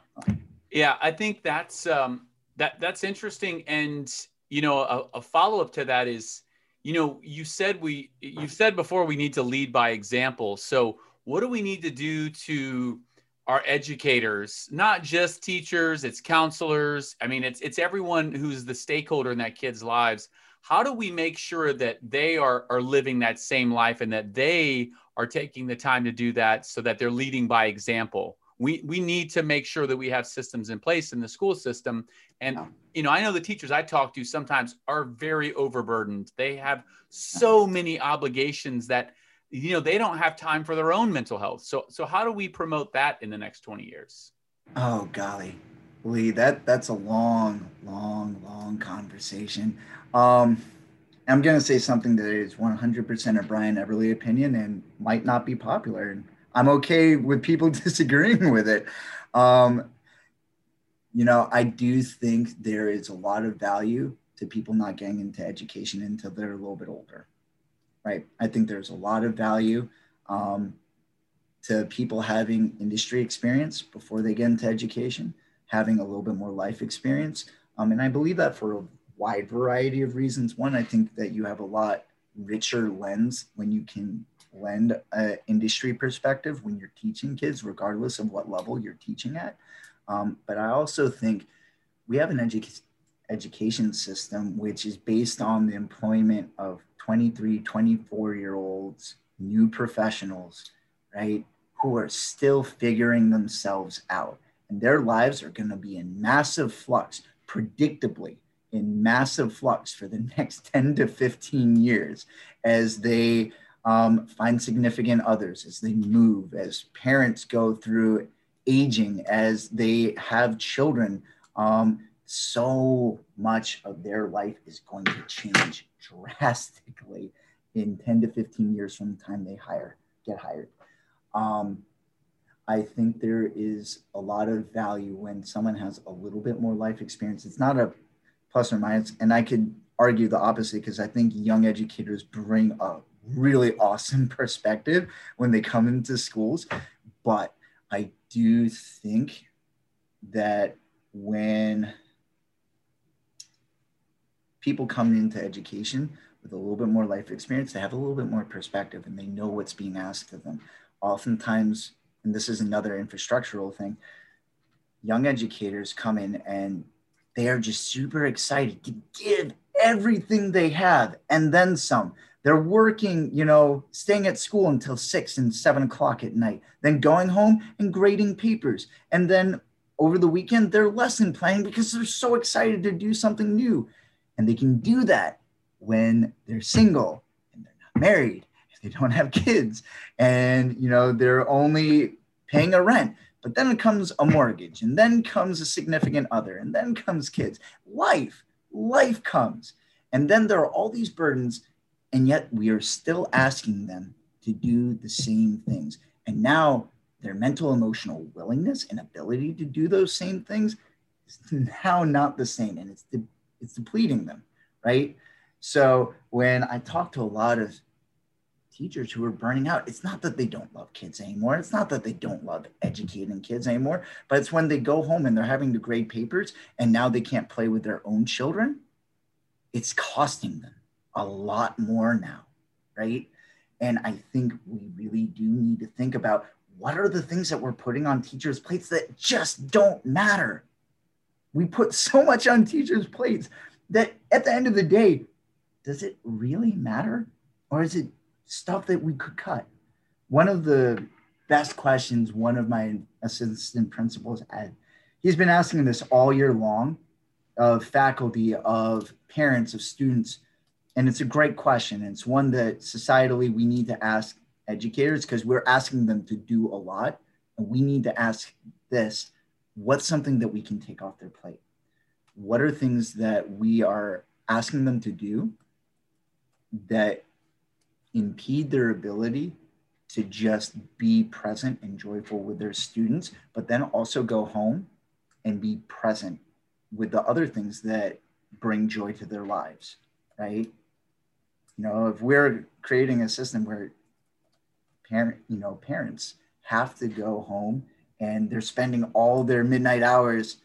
Yeah. I think that's, um, that that's interesting. And, you know, a, a follow-up to that is, you know, you said we, you said before we need to lead by example. So what do we need to do to our educators, not just teachers, it's counselors. I mean, it's, it's everyone who's the stakeholder in that kid's lives how do we make sure that they are, are living that same life and that they are taking the time to do that so that they're leading by example? We we need to make sure that we have systems in place in the school system. And you know i know the teachers i talk to sometimes are very overburdened. They have so many obligations that you know they don't have time for their own mental health. So so how do we promote that in the next 20 years? Oh golly lee that that's a long long long conversation um, I'm going to say something that is 100% a Brian Eberly opinion and might not be popular. And I'm okay with people disagreeing with it. Um, you know, I do think there is a lot of value to people not getting into education until they're a little bit older, right? I think there's a lot of value um, to people having industry experience before they get into education, having a little bit more life experience. Um, and I believe that for a wide variety of reasons. One, I think that you have a lot richer lens when you can lend an industry perspective when you're teaching kids, regardless of what level you're teaching at. Um, but I also think we have an edu- education system which is based on the employment of 23, 24 year olds, new professionals, right, who are still figuring themselves out. And their lives are going to be in massive flux, predictably in massive flux for the next 10 to 15 years as they um, find significant others, as they move, as parents go through aging, as they have children. Um, so much of their life is going to change drastically in 10 to 15 years from the time they hire get hired. Um, I think there is a lot of value when someone has a little bit more life experience. It's not a plus or minus, and I could argue the opposite because I think young educators bring a really awesome perspective when they come into schools. But I do think that when people come into education with a little bit more life experience, they have a little bit more perspective and they know what's being asked of them. Oftentimes, and this is another infrastructural thing, young educators come in and they are just super excited to give everything they have and then some. They're working, you know, staying at school until six and seven o'clock at night, then going home and grading papers. And then over the weekend, they're lesson planning because they're so excited to do something new. And they can do that when they're single and they're not married, they don't have kids, and you know, they're only paying a rent. But then comes a mortgage, and then comes a significant other, and then comes kids. Life, life comes. And then there are all these burdens, and yet we are still asking them to do the same things. And now their mental emotional willingness and ability to do those same things is now not the same, and it's de- it's depleting them, right? So when I talk to a lot of teachers who are burning out. It's not that they don't love kids anymore. It's not that they don't love educating kids anymore, but it's when they go home and they're having to grade papers and now they can't play with their own children. It's costing them a lot more now, right? And I think we really do need to think about what are the things that we're putting on teachers' plates that just don't matter. We put so much on teachers' plates that at the end of the day, does it really matter? Or is it stuff that we could cut. One of the best questions one of my assistant principals had, he's been asking this all year long of faculty, of parents, of students. And it's a great question. It's one that societally we need to ask educators because we're asking them to do a lot. And we need to ask this what's something that we can take off their plate? What are things that we are asking them to do that impede their ability to just be present and joyful with their students, but then also go home and be present with the other things that bring joy to their lives, right? You know, if we're creating a system where parent, you know, parents have to go home and they're spending all their midnight hours,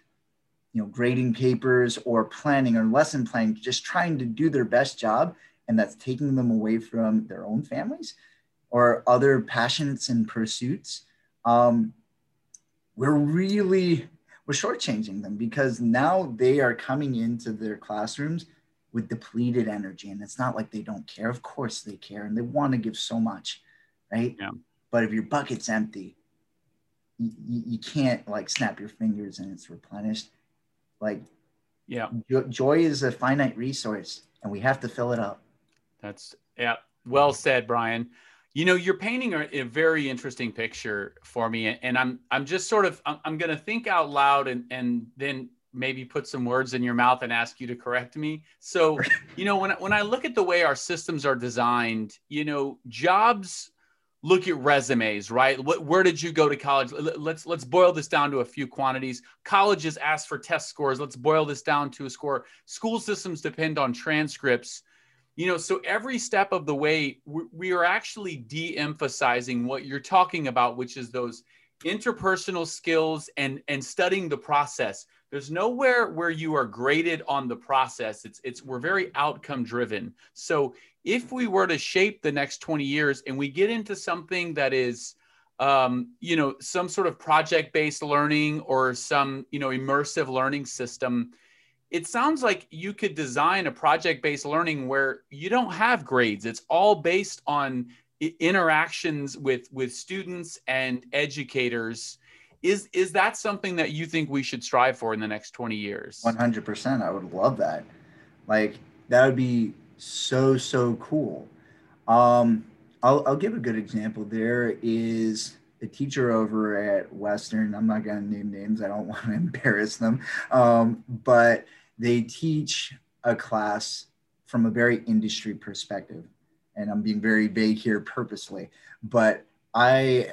you know, grading papers or planning or lesson planning, just trying to do their best job and that's taking them away from their own families or other passions and pursuits, um, we're really we're shortchanging them because now they are coming into their classrooms with depleted energy, and it's not like they don't care. Of course, they care and they want to give so much, right? Yeah. But if your bucket's empty, you, you can't like snap your fingers and it's replenished. Like, yeah, joy is a finite resource, and we have to fill it up. That's yeah, well said, Brian. You know, you're painting a, a very interesting picture for me, and I'm I'm just sort of I'm, I'm going to think out loud and and then maybe put some words in your mouth and ask you to correct me. So, you know, when when I look at the way our systems are designed, you know, jobs look at resumes, right? What, where did you go to college? Let's let's boil this down to a few quantities. Colleges ask for test scores. Let's boil this down to a score. School systems depend on transcripts you know so every step of the way we are actually de-emphasizing what you're talking about which is those interpersonal skills and and studying the process. There's nowhere where you are graded on the process. It's it's we're very outcome driven. So if we were to shape the next 20 years and we get into something that is um, you know some sort of project based learning or some you know immersive learning system it sounds like you could design a project based learning where you don't have grades. It's all based on interactions with with students and educators. Is is that something that you think we should strive for in the next 20 years? 100% i would love that. Like that would be so so cool. Um i'll, I'll give a good example. There is a teacher over at western. I'm not going to name names. I don't want to embarrass them. Um, but they teach a class from a very industry perspective and I'm being very vague here purposely, but I,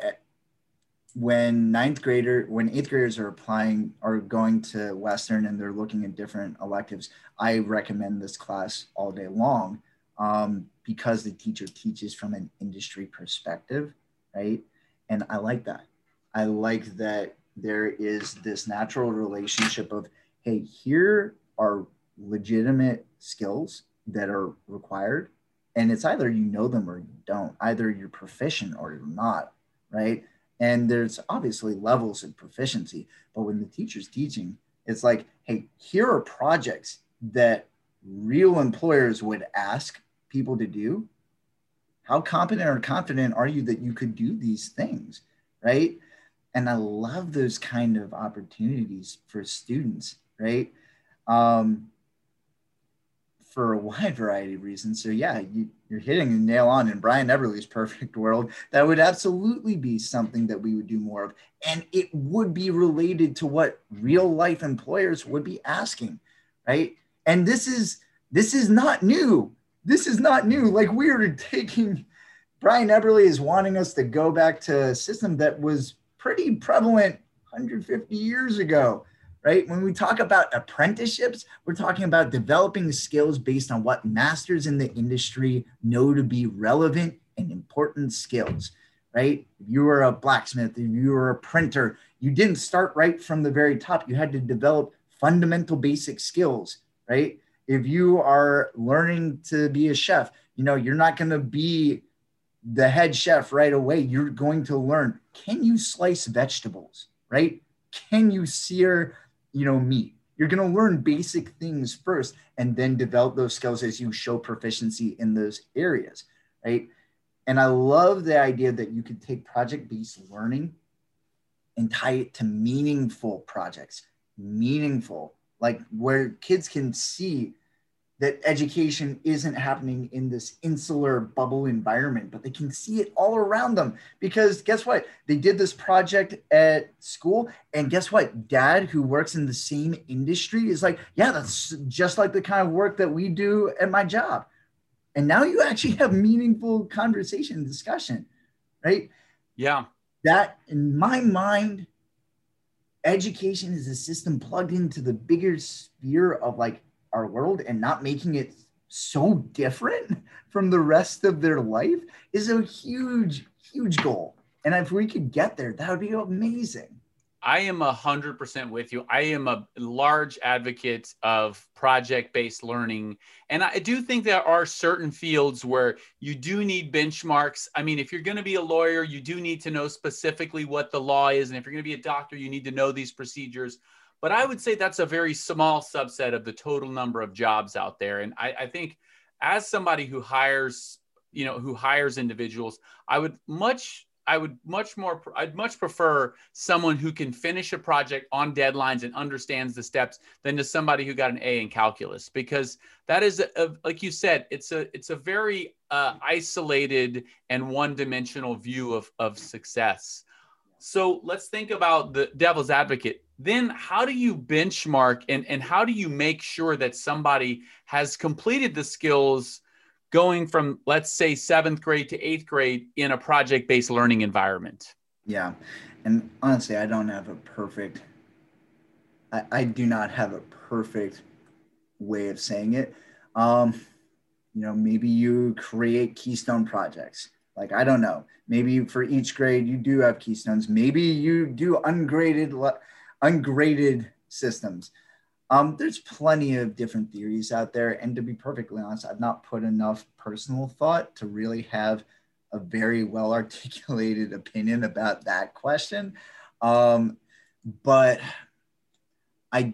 when ninth grader, when eighth graders are applying or going to Western and they're looking at different electives, I recommend this class all day long um, because the teacher teaches from an industry perspective, right? And I like that. I like that there is this natural relationship of, hey, here are legitimate skills that are required. And it's either you know them or you don't either you're proficient or you're not right? And there's obviously levels of proficiency but when the teacher's teaching it's like hey here are projects that real employers would ask people to do. How competent or confident are you that you could do these things right? And i love those kind of opportunities for students right um, for a wide variety of reasons. So yeah, you, are hitting the nail on in Brian Eberly's perfect world. That would absolutely be something that we would do more of. And it would be related to what real life employers would be asking, right? And this is this is not new. This is not new. Like we are taking Brian Eberly is wanting us to go back to a system that was pretty prevalent 150 years ago right? When we talk about apprenticeships, we're talking about developing skills based on what masters in the industry know to be relevant and important skills, right? If you were a blacksmith, if you were a printer, you didn't start right from the very top. You had to develop fundamental basic skills, right? If you are learning to be a chef, you know, you're not going to be the head chef right away. You're going to learn can you slice vegetables, right? Can you sear you know, meat. You're going to learn basic things first and then develop those skills as you show proficiency in those areas, right? And I love the idea that you could take project based learning and tie it to meaningful projects, meaningful, like where kids can see that education isn't happening in this insular bubble environment, but they can see it all around them. Because guess what? They did this project at school, and guess what? Dad, who works in the same industry, is like, yeah, that's just like the kind of work that we do at my job. And now you actually have meaningful conversation, and discussion, right? Yeah. That, in my mind, education is a system plugged into the bigger sphere of like our world and not making it so different from the rest of their life is a huge, huge goal. And if we could get there, that would be amazing. I am a hundred percent with you. I am a large advocate of project-based learning, and I do think there are certain fields where you do need benchmarks. I mean, if you're going to be a lawyer, you do need to know specifically what the law is, and if you're going to be a doctor, you need to know these procedures but I would say that's a very small subset of the total number of jobs out there. And I, I think as somebody who hires, you know, who hires individuals, I would much I would much more, I'd much prefer someone who can finish a project on deadlines and understands the steps than to somebody who got an A in calculus, because that is, a, a, like you said, it's a, it's a very uh, isolated and one-dimensional view of, of success. So let's think about the devil's advocate. Then how do you benchmark and, and how do you make sure that somebody has completed the skills going from let's say seventh grade to eighth grade in a project-based learning environment? Yeah. And honestly i don't have a perfect i, I do not have a perfect way of saying it. Um, you know maybe you create keystone projects like i don't know maybe for each grade you do have keystones maybe you do ungraded ungraded systems. Um, there's plenty of different theories out there. And to be perfectly honest, I've not put enough personal thought to really have a very well articulated opinion about that question. Um, but I,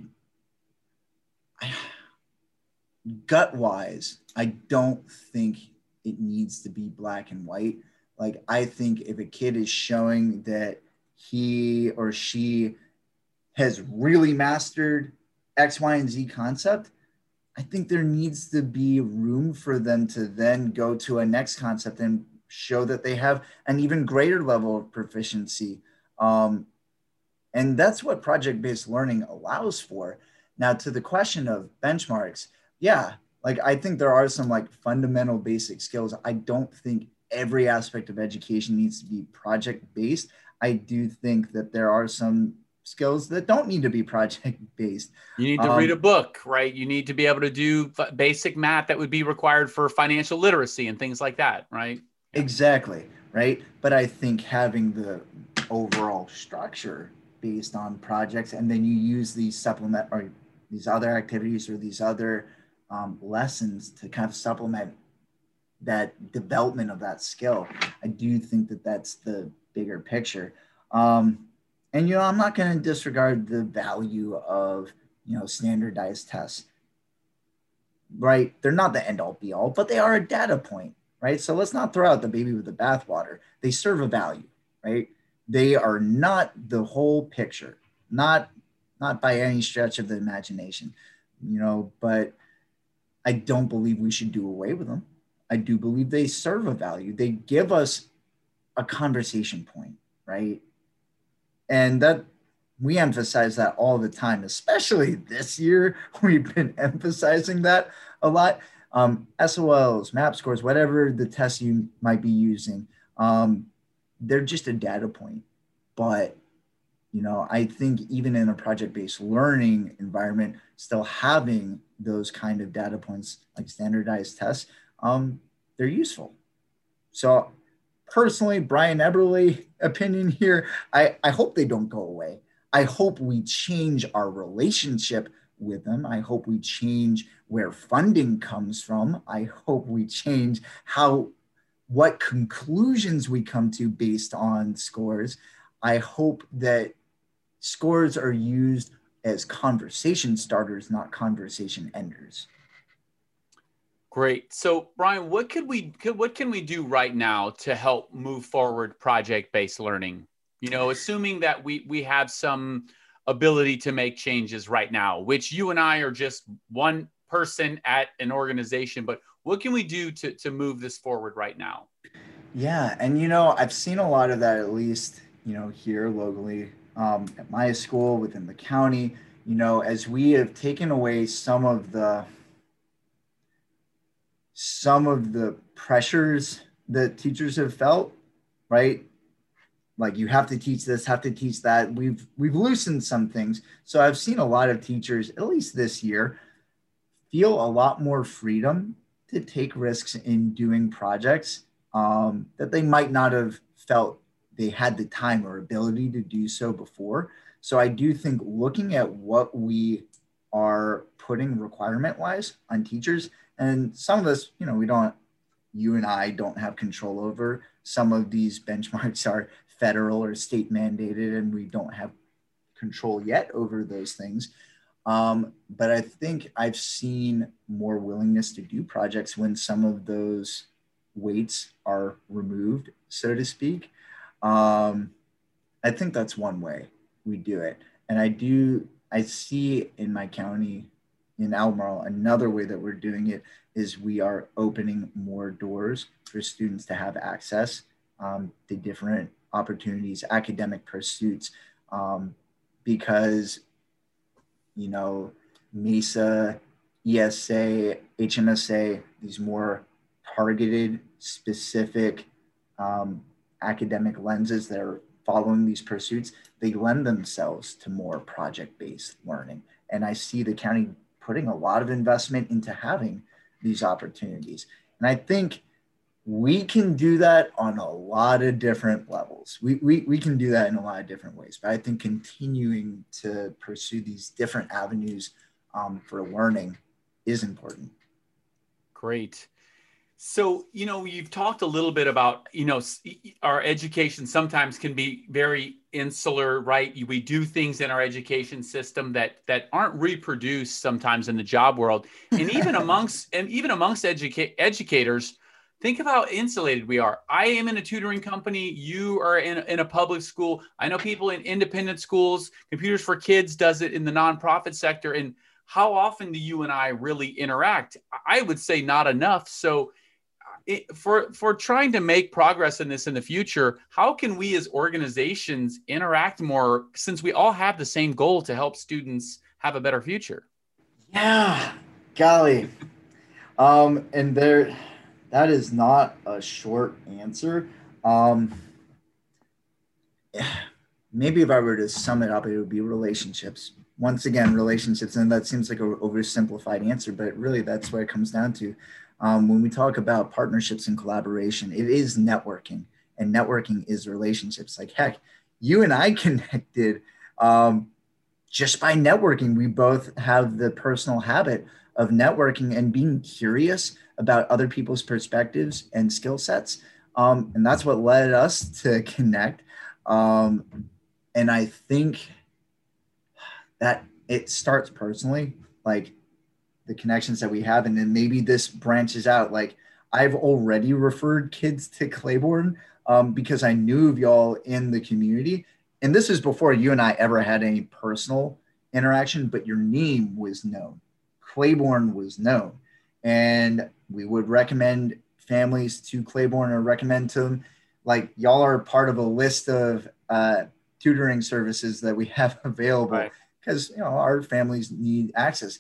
I gut wise, I don't think it needs to be black and white. Like, I think if a kid is showing that he or she has really mastered X, Y, and Z concept, I think there needs to be room for them to then go to a next concept and show that they have an even greater level of proficiency. Um, and that's what project based learning allows for. Now, to the question of benchmarks, yeah, like I think there are some like fundamental basic skills. I don't think every aspect of education needs to be project based. I do think that there are some skills that don't need to be project based. You need to um, read a book, right? You need to be able to do f- basic math that would be required for financial literacy and things like that, right? Exactly, right? But I think having the overall structure based on projects and then you use these supplement or these other activities or these other um, lessons to kind of supplement that development of that skill. I do think that that's the bigger picture. Um, and you know, I'm not going to disregard the value of you know standardized tests. Right? They're not the end all be all, but they are a data point, right? So let's not throw out the baby with the bathwater. They serve a value, right? They are not the whole picture, not not by any stretch of the imagination, you know, but I don't believe we should do away with them. I do believe they serve a value. They give us a conversation point, right? And that we emphasize that all the time, especially this year. We've been emphasizing that a lot. Um, SOLs, MAP scores, whatever the test you might be using, um, they're just a data point. But you know, I think even in a project-based learning environment, still having those kind of data points like standardized tests, um, they're useful. So personally, Brian Eberly opinion here, I, I hope they don't go away. I hope we change our relationship with them. I hope we change where funding comes from. I hope we change how what conclusions we come to based on scores. I hope that scores are used as conversation starters, not conversation enders. Great. So, Brian, what could we what can we do right now to help move forward project-based learning? You know, assuming that we we have some ability to make changes right now, which you and I are just one person at an organization, but what can we do to to move this forward right now? Yeah, and you know, I've seen a lot of that at least, you know, here locally um, at my school within the county. You know, as we have taken away some of the some of the pressures that teachers have felt, right? Like you have to teach this, have to teach that. We've we've loosened some things. So I've seen a lot of teachers, at least this year, feel a lot more freedom to take risks in doing projects um, that they might not have felt they had the time or ability to do so before. So I do think looking at what we are putting requirement wise on teachers and some of this, you know, we don't, you and I don't have control over. Some of these benchmarks are federal or state mandated, and we don't have control yet over those things. Um, but I think I've seen more willingness to do projects when some of those weights are removed, so to speak. Um, I think that's one way we do it. And I do, I see in my county in Albemarle, another way that we're doing it is we are opening more doors for students to have access um, to different opportunities, academic pursuits, um, because, you know, MESA, ESA, HMSA, these more targeted, specific um, academic lenses that are following these pursuits, they lend themselves to more project-based learning. And I see the county putting a lot of investment into having these opportunities. And I think we can do that on a lot of different levels. We, we, we can do that in a lot of different ways. But I think continuing to pursue these different avenues um, for learning is important. Great. So, you know, you've talked a little bit about, you know, our education sometimes can be very insular, right? We do things in our education system that that aren't reproduced sometimes in the job world. And even amongst and even amongst educa- educators, think of how insulated we are. I am in a tutoring company, you are in, in a public school. I know people in independent schools, Computers for Kids does it in the nonprofit sector and how often do you and I really interact? I would say not enough. So it, for for trying to make progress in this in the future how can we as organizations interact more since we all have the same goal to help students have a better future? Yeah golly. Um and there that is not a short answer. Um maybe if i were to sum it up it would be relationships. Once again relationships and that seems like a oversimplified answer but really that's what it comes down to um, when we talk about partnerships and collaboration, it is networking, and networking is relationships. Like, heck, you and I connected um, just by networking. We both have the personal habit of networking and being curious about other people's perspectives and skill sets. Um, and that's what led us to connect. Um, and I think that it starts personally. Like, the connections that we have and then maybe this branches out. Like i've already referred kids to claiborne um, because i knew of y'all in the community. And this is before you and i ever had any personal interaction but your name was known. Claiborne was known. And we would recommend families to claiborne or recommend to them. Like y'all are part of a list of uh, tutoring services that we have available because right. you know our families need access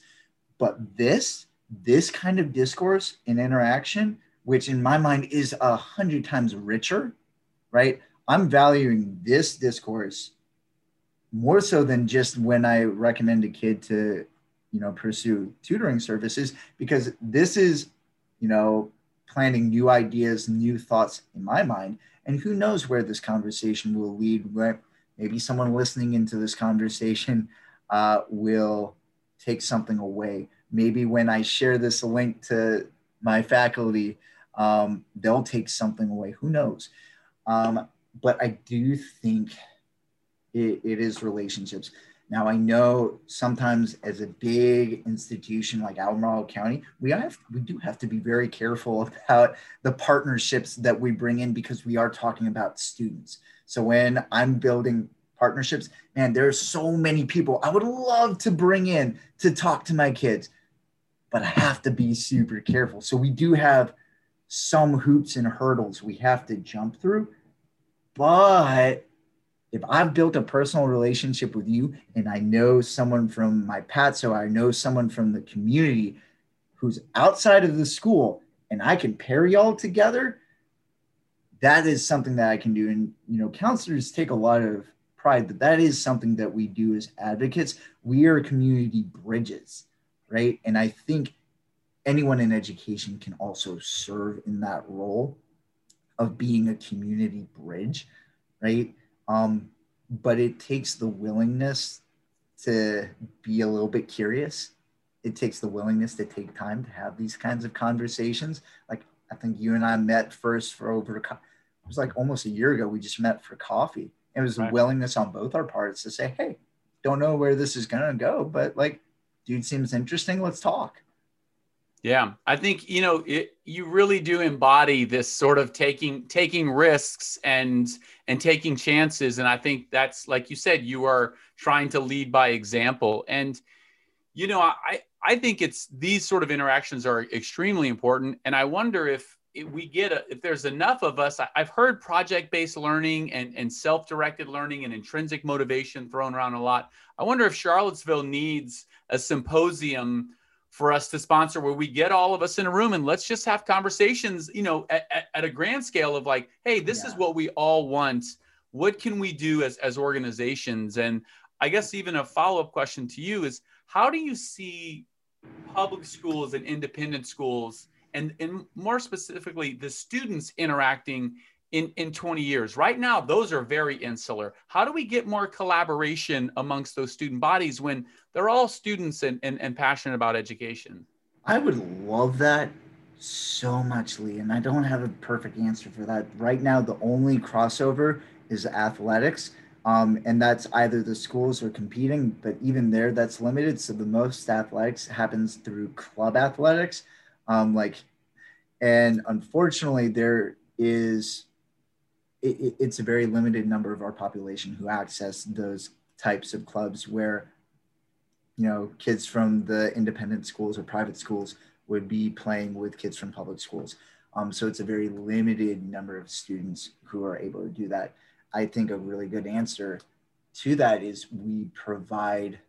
but this, this kind of discourse and interaction, which in my mind is a hundred times richer, right? I'm valuing this discourse more so than just when I recommend a kid to, you know, pursue tutoring services, because this is, you know, planting new ideas, new thoughts in my mind. And who knows where this conversation will lead, where maybe someone listening into this conversation uh, will take something away. Maybe when I share this link to my faculty, um, they'll take something away. Who knows? Um, but I do think it, it is relationships. Now I know sometimes as a big institution like Albemarle County, we have we do have to be very careful about the partnerships that we bring in because we are talking about students. So when I'm building partnerships. Man, there's so many people I would love to bring in to talk to my kids, but I have to be super careful. So we do have some hoops and hurdles we have to jump through. But if I've built a personal relationship with you and I know someone from my PATSO, I know someone from the community who's outside of the school and I can pair y'all together, that is something that I can do. And, you know, counselors take a lot of pride that that is something that we do as advocates. We are community bridges, right? And I think anyone in education can also serve in that role of being a community bridge, right? Um, but it takes the willingness to be a little bit curious. It takes the willingness to take time to have these kinds of conversations. Like I think you and I met first for over, it was like almost a year ago. We just met for coffee it was right. a willingness on both our parts to say, hey, don't know where this is going to go, but like, dude seems interesting. Let's talk. Yeah, I think you know it, you really do embody this sort of taking taking risks and and taking chances, and I think that's like you said, you are trying to lead by example. And you know, I I think it's these sort of interactions are extremely important, and I wonder if we get a, if there's enough of us, I, have heard project-based learning and, and self-directed learning and intrinsic motivation thrown around a lot. I wonder if Charlottesville needs a symposium for us to sponsor where we get all of us in a room and let's just have conversations, you know, at, at, at a grand scale of like, hey, this yeah. is what we all want. What can we do as, as organizations? And I guess even a follow-up question to you is how do you see public schools and independent schools – and, and more specifically, the students interacting in, in 20 years. Right now, those are very insular. How do we get more collaboration amongst those student bodies when they're all students and, and, and passionate about education? I would love that so much, Lee. And I don't have a perfect answer for that. Right now, the only crossover is athletics. Um, and that's either the schools are competing, but even there, that's limited. So the most athletics happens through club athletics. Um, like, and unfortunately, there is it, it's a very limited number of our population who access those types of clubs where you know kids from the independent schools or private schools would be playing with kids from public schools. Um, so it's a very limited number of students who are able to do that. I think a really good answer to that is we provide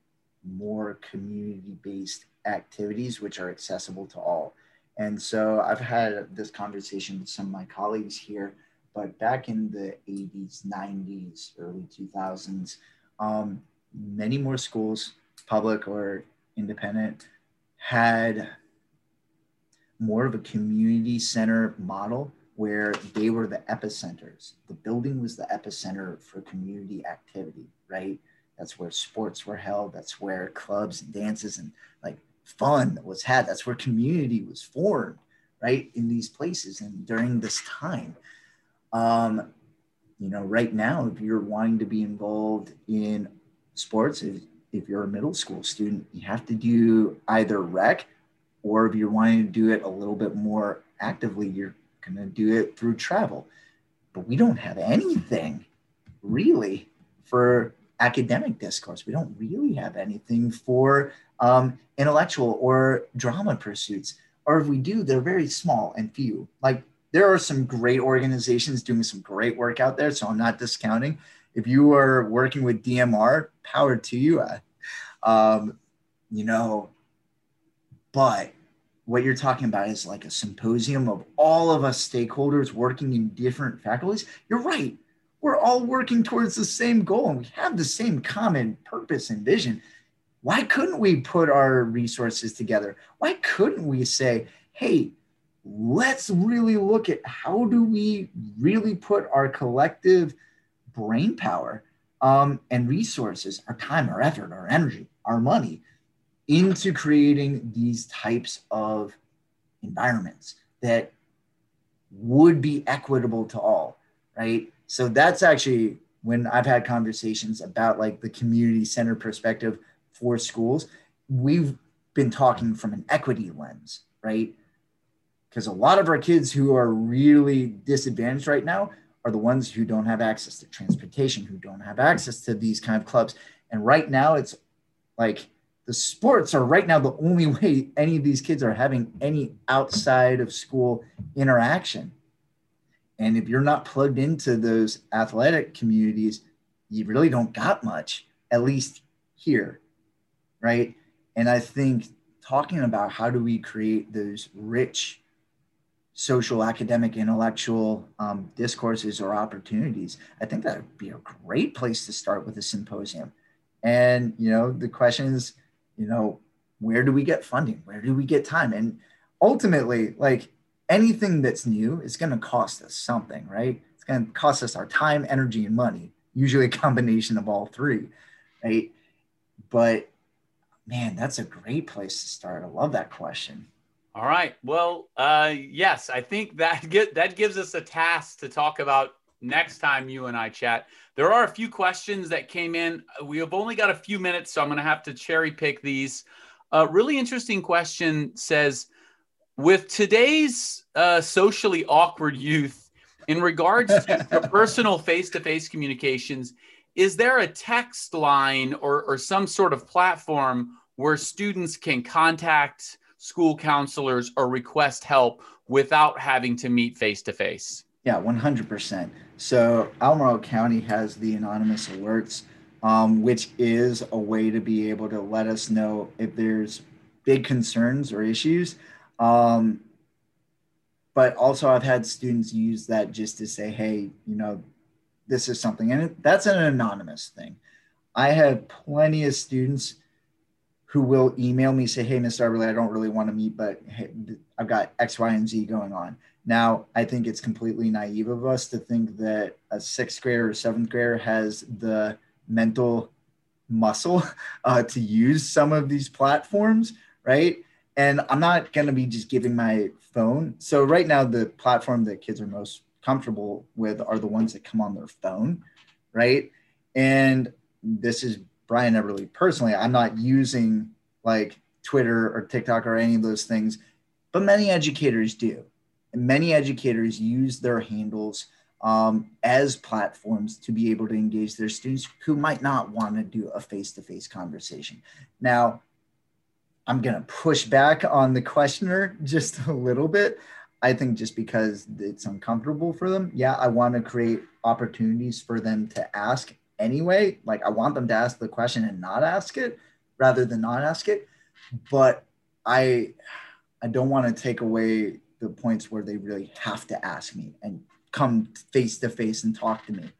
more community-based activities which are accessible to all and so i've had this conversation with some of my colleagues here but back in the 80s, 90s, early 2000s, um, many more schools, public or independent, had more of a community center model where they were the epicenters. The building was the epicenter for community activity, right? That's where sports were held. That's where clubs and dances and like fun that was had. That's where community was formed, right? In these places and during this time. Um, you know, right now, if you're wanting to be involved in sports, if, if you're a middle school student, you have to do either rec or if you're wanting to do it a little bit more actively, you're going to do it through travel. But we don't have anything really for academic discourse. We don't really have anything for um, intellectual or drama pursuits. Or if we do, they're very small and few. Like there are some great organizations doing some great work out there. So I'm not discounting. If you are working with DMR, power to you. Uh, um, you know, but what you're talking about is like a symposium of all of us stakeholders working in different faculties. You're right. We're all working towards the same goal and we have the same common purpose and vision. Why couldn't we put our resources together? Why couldn't we say, hey, let's really look at how do we really put our collective brain power um, and resources, our time, our effort, our energy, our money into creating these types of environments that would be equitable to all, right? So that's actually when I've had conversations about like the community center perspective for schools, we've been talking from an equity lens, right? because a lot of our kids who are really disadvantaged right now are the ones who don't have access to transportation, who don't have access to these kind of clubs. And right now, it's like the sports are right now the only way any of these kids are having any outside of school interaction. And if you're not plugged into those athletic communities, you really don't got much, at least here. Right. And I think talking about how do we create those rich social, academic, intellectual um, discourses or opportunities, I think that would be a great place to start with a symposium. And, you know, the question is, you know, where do we get funding? Where do we get time? And ultimately, like anything that's new is going to cost us something, right? It's going to cost us our time, energy, and money, usually a combination of all three, right? But man, that's a great place to start. I love that question. All right. Well, uh, yes, I think that get, that gives us a task to talk about next time you and I chat. There are a few questions that came in. We have only got a few minutes, so I'm going to have to cherry pick these. A really interesting question says, with today's uh, socially awkward youth, in regards to personal face-to-face communications, is there a text line or, or some sort of platform where students can contact school counselors or request help without having to meet face to face? Yeah, 100%. So Albemarle County has the anonymous alerts, um, which is a way to be able to let us know if there's big concerns or issues. Um, but also, I've had students use that just to say, hey, you know, this is something. And that's an anonymous thing. I have plenty of students who will email me say, "Hey, Mr. Eberly, I don't really want to meet, but I've got X, Y, and Z going on." Now, I think it's completely naive of us to think that a sixth grader or seventh grader has the mental muscle uh, to use some of these platforms, right? And I'm not going to be just giving my phone. So, right now, the platform that kids are most comfortable with are the ones that come on their phone, right? And this is Brian Eberly personally. I'm not using like Twitter or TikTok or any of those things, but many educators do. And many educators use their handles um, as platforms to be able to engage their students who might not want to do a face to face conversation. Now, I'm going to push back on the questioner just a little bit. I think just because it's uncomfortable for them. Yeah, I want to create opportunities for them to ask anyway. Like, I want them to ask the question and not ask it rather than not ask it. But I, I don't want to take away the points where they really have to ask me and come face to face and talk to me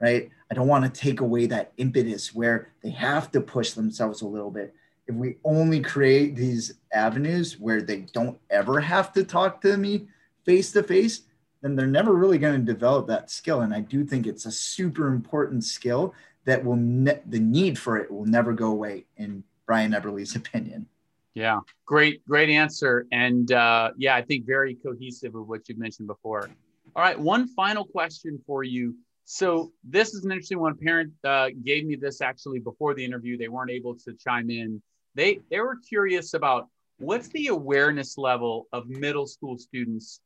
right i don't want to take away that impetus where they have to push themselves a little bit if we only create these avenues where they don't ever have to talk to me face to face then they're never really going to develop that skill and i do think it's a super important skill that will ne- the need for it will never go away in brian eberly's opinion yeah, great, great answer. And uh, yeah, I think very cohesive with what you've mentioned before. All right, one final question for you. So this is an interesting one. Parent uh, gave me this actually before the interview. They weren't able to chime in. They they were curious about what's the awareness level of middle school students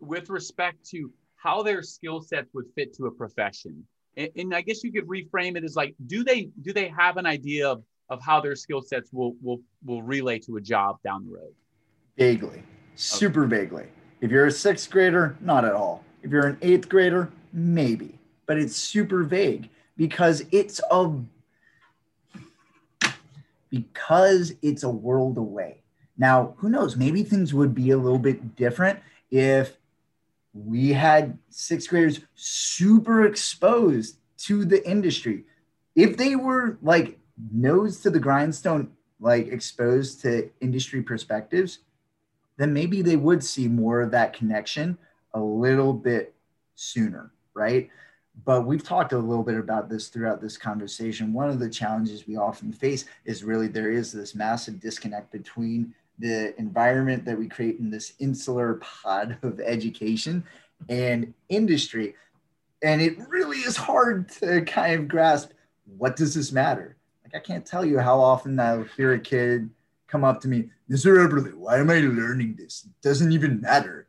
with respect to how their skill sets would fit to a profession. And, and I guess you could reframe it as like, do they do they have an idea of of how their skill sets will will will relay to a job down the road? Vaguely, super okay. vaguely. If you're a sixth grader, not at all. If you're an eighth grader, maybe, but it's super vague because it's a because it's a world away. Now, who knows? Maybe things would be a little bit different if we had sixth graders super exposed to the industry. If they were like nose to the grindstone, like exposed to industry perspectives, then maybe they would see more of that connection a little bit sooner, right? But we've talked a little bit about this throughout this conversation. One of the challenges we often face is really there is this massive disconnect between the environment that we create in this insular pod of education and industry. And it really is hard to kind of grasp what does this matter? Like I can't tell you how often I'll hear a kid come up to me, Mr. Eberly, why am I learning this? It doesn't even matter.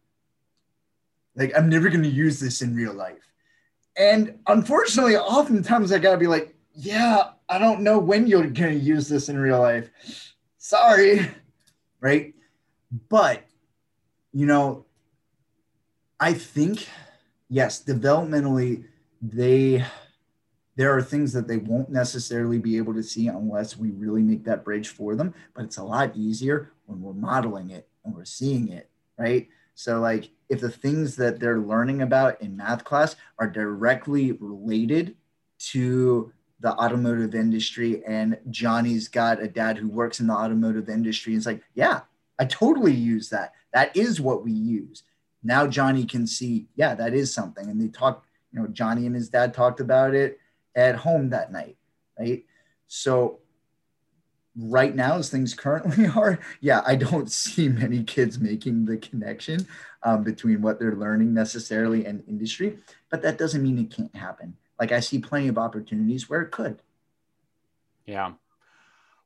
Like I'm never going to use this in real life. And unfortunately, oftentimes I gotta be like, yeah, I don't know when you're gonna use this in real life. Sorry. Right. But, you know, I think, yes, developmentally, they there are things that they won't necessarily be able to see unless we really make that bridge for them. But it's a lot easier when we're modeling it and we're seeing it, right? So, like, if the things that they're learning about in math class are directly related to the automotive industry, and Johnny's got a dad who works in the automotive industry, and it's like, yeah, I totally use that. That is what we use. Now, Johnny can see, yeah, that is something. And they talk, you know, Johnny and his dad talked about it at home that night, right? So right now as things currently are yeah i don't see many kids making the connection um, between what they're learning necessarily and industry but that doesn't mean it can't happen like i see plenty of opportunities where it could yeah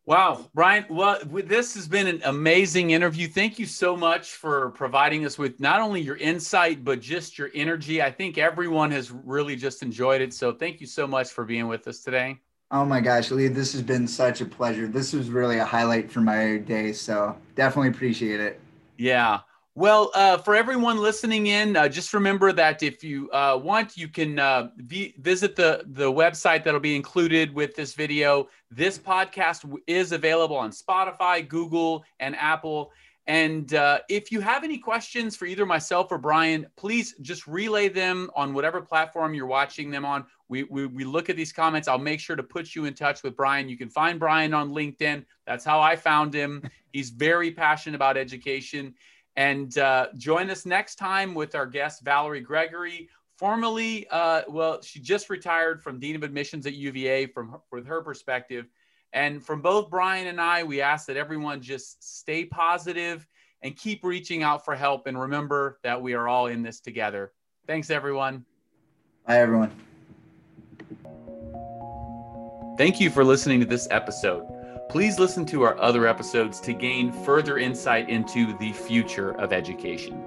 Wow, Brian, well, this has been an amazing interview. Thank you so much for providing us with not only your insight, but just your energy. I think everyone has really just enjoyed it. So thank you so much for being with us today. Oh my gosh, Lee, this has been such a pleasure. This was really a highlight for my day. So definitely appreciate it. Yeah. Well, uh, for everyone listening in, uh, just remember that if you uh, want, you can uh, v- visit the, the website that'll be included with this video. This podcast is available on Spotify, Google, and Apple. And uh, if you have any questions for either myself or Brian, please just relay them on whatever platform you're watching them on. We, we, we, look at these comments. I'll make sure to put you in touch with Brian. You can find Brian on LinkedIn. That's how I found him. He's very passionate about education. And uh, join us next time with our guest, Valerie Gregory. Formerly, uh, well, she just retired from Dean of Admissions at UVA from with her perspective. And from both Brian and I, we ask that everyone just stay positive and keep reaching out for help. And remember that we are all in this together. Thanks, everyone. Bye, everyone. Thank you for listening to this episode. Please listen to our other episodes to gain further insight into the future of education.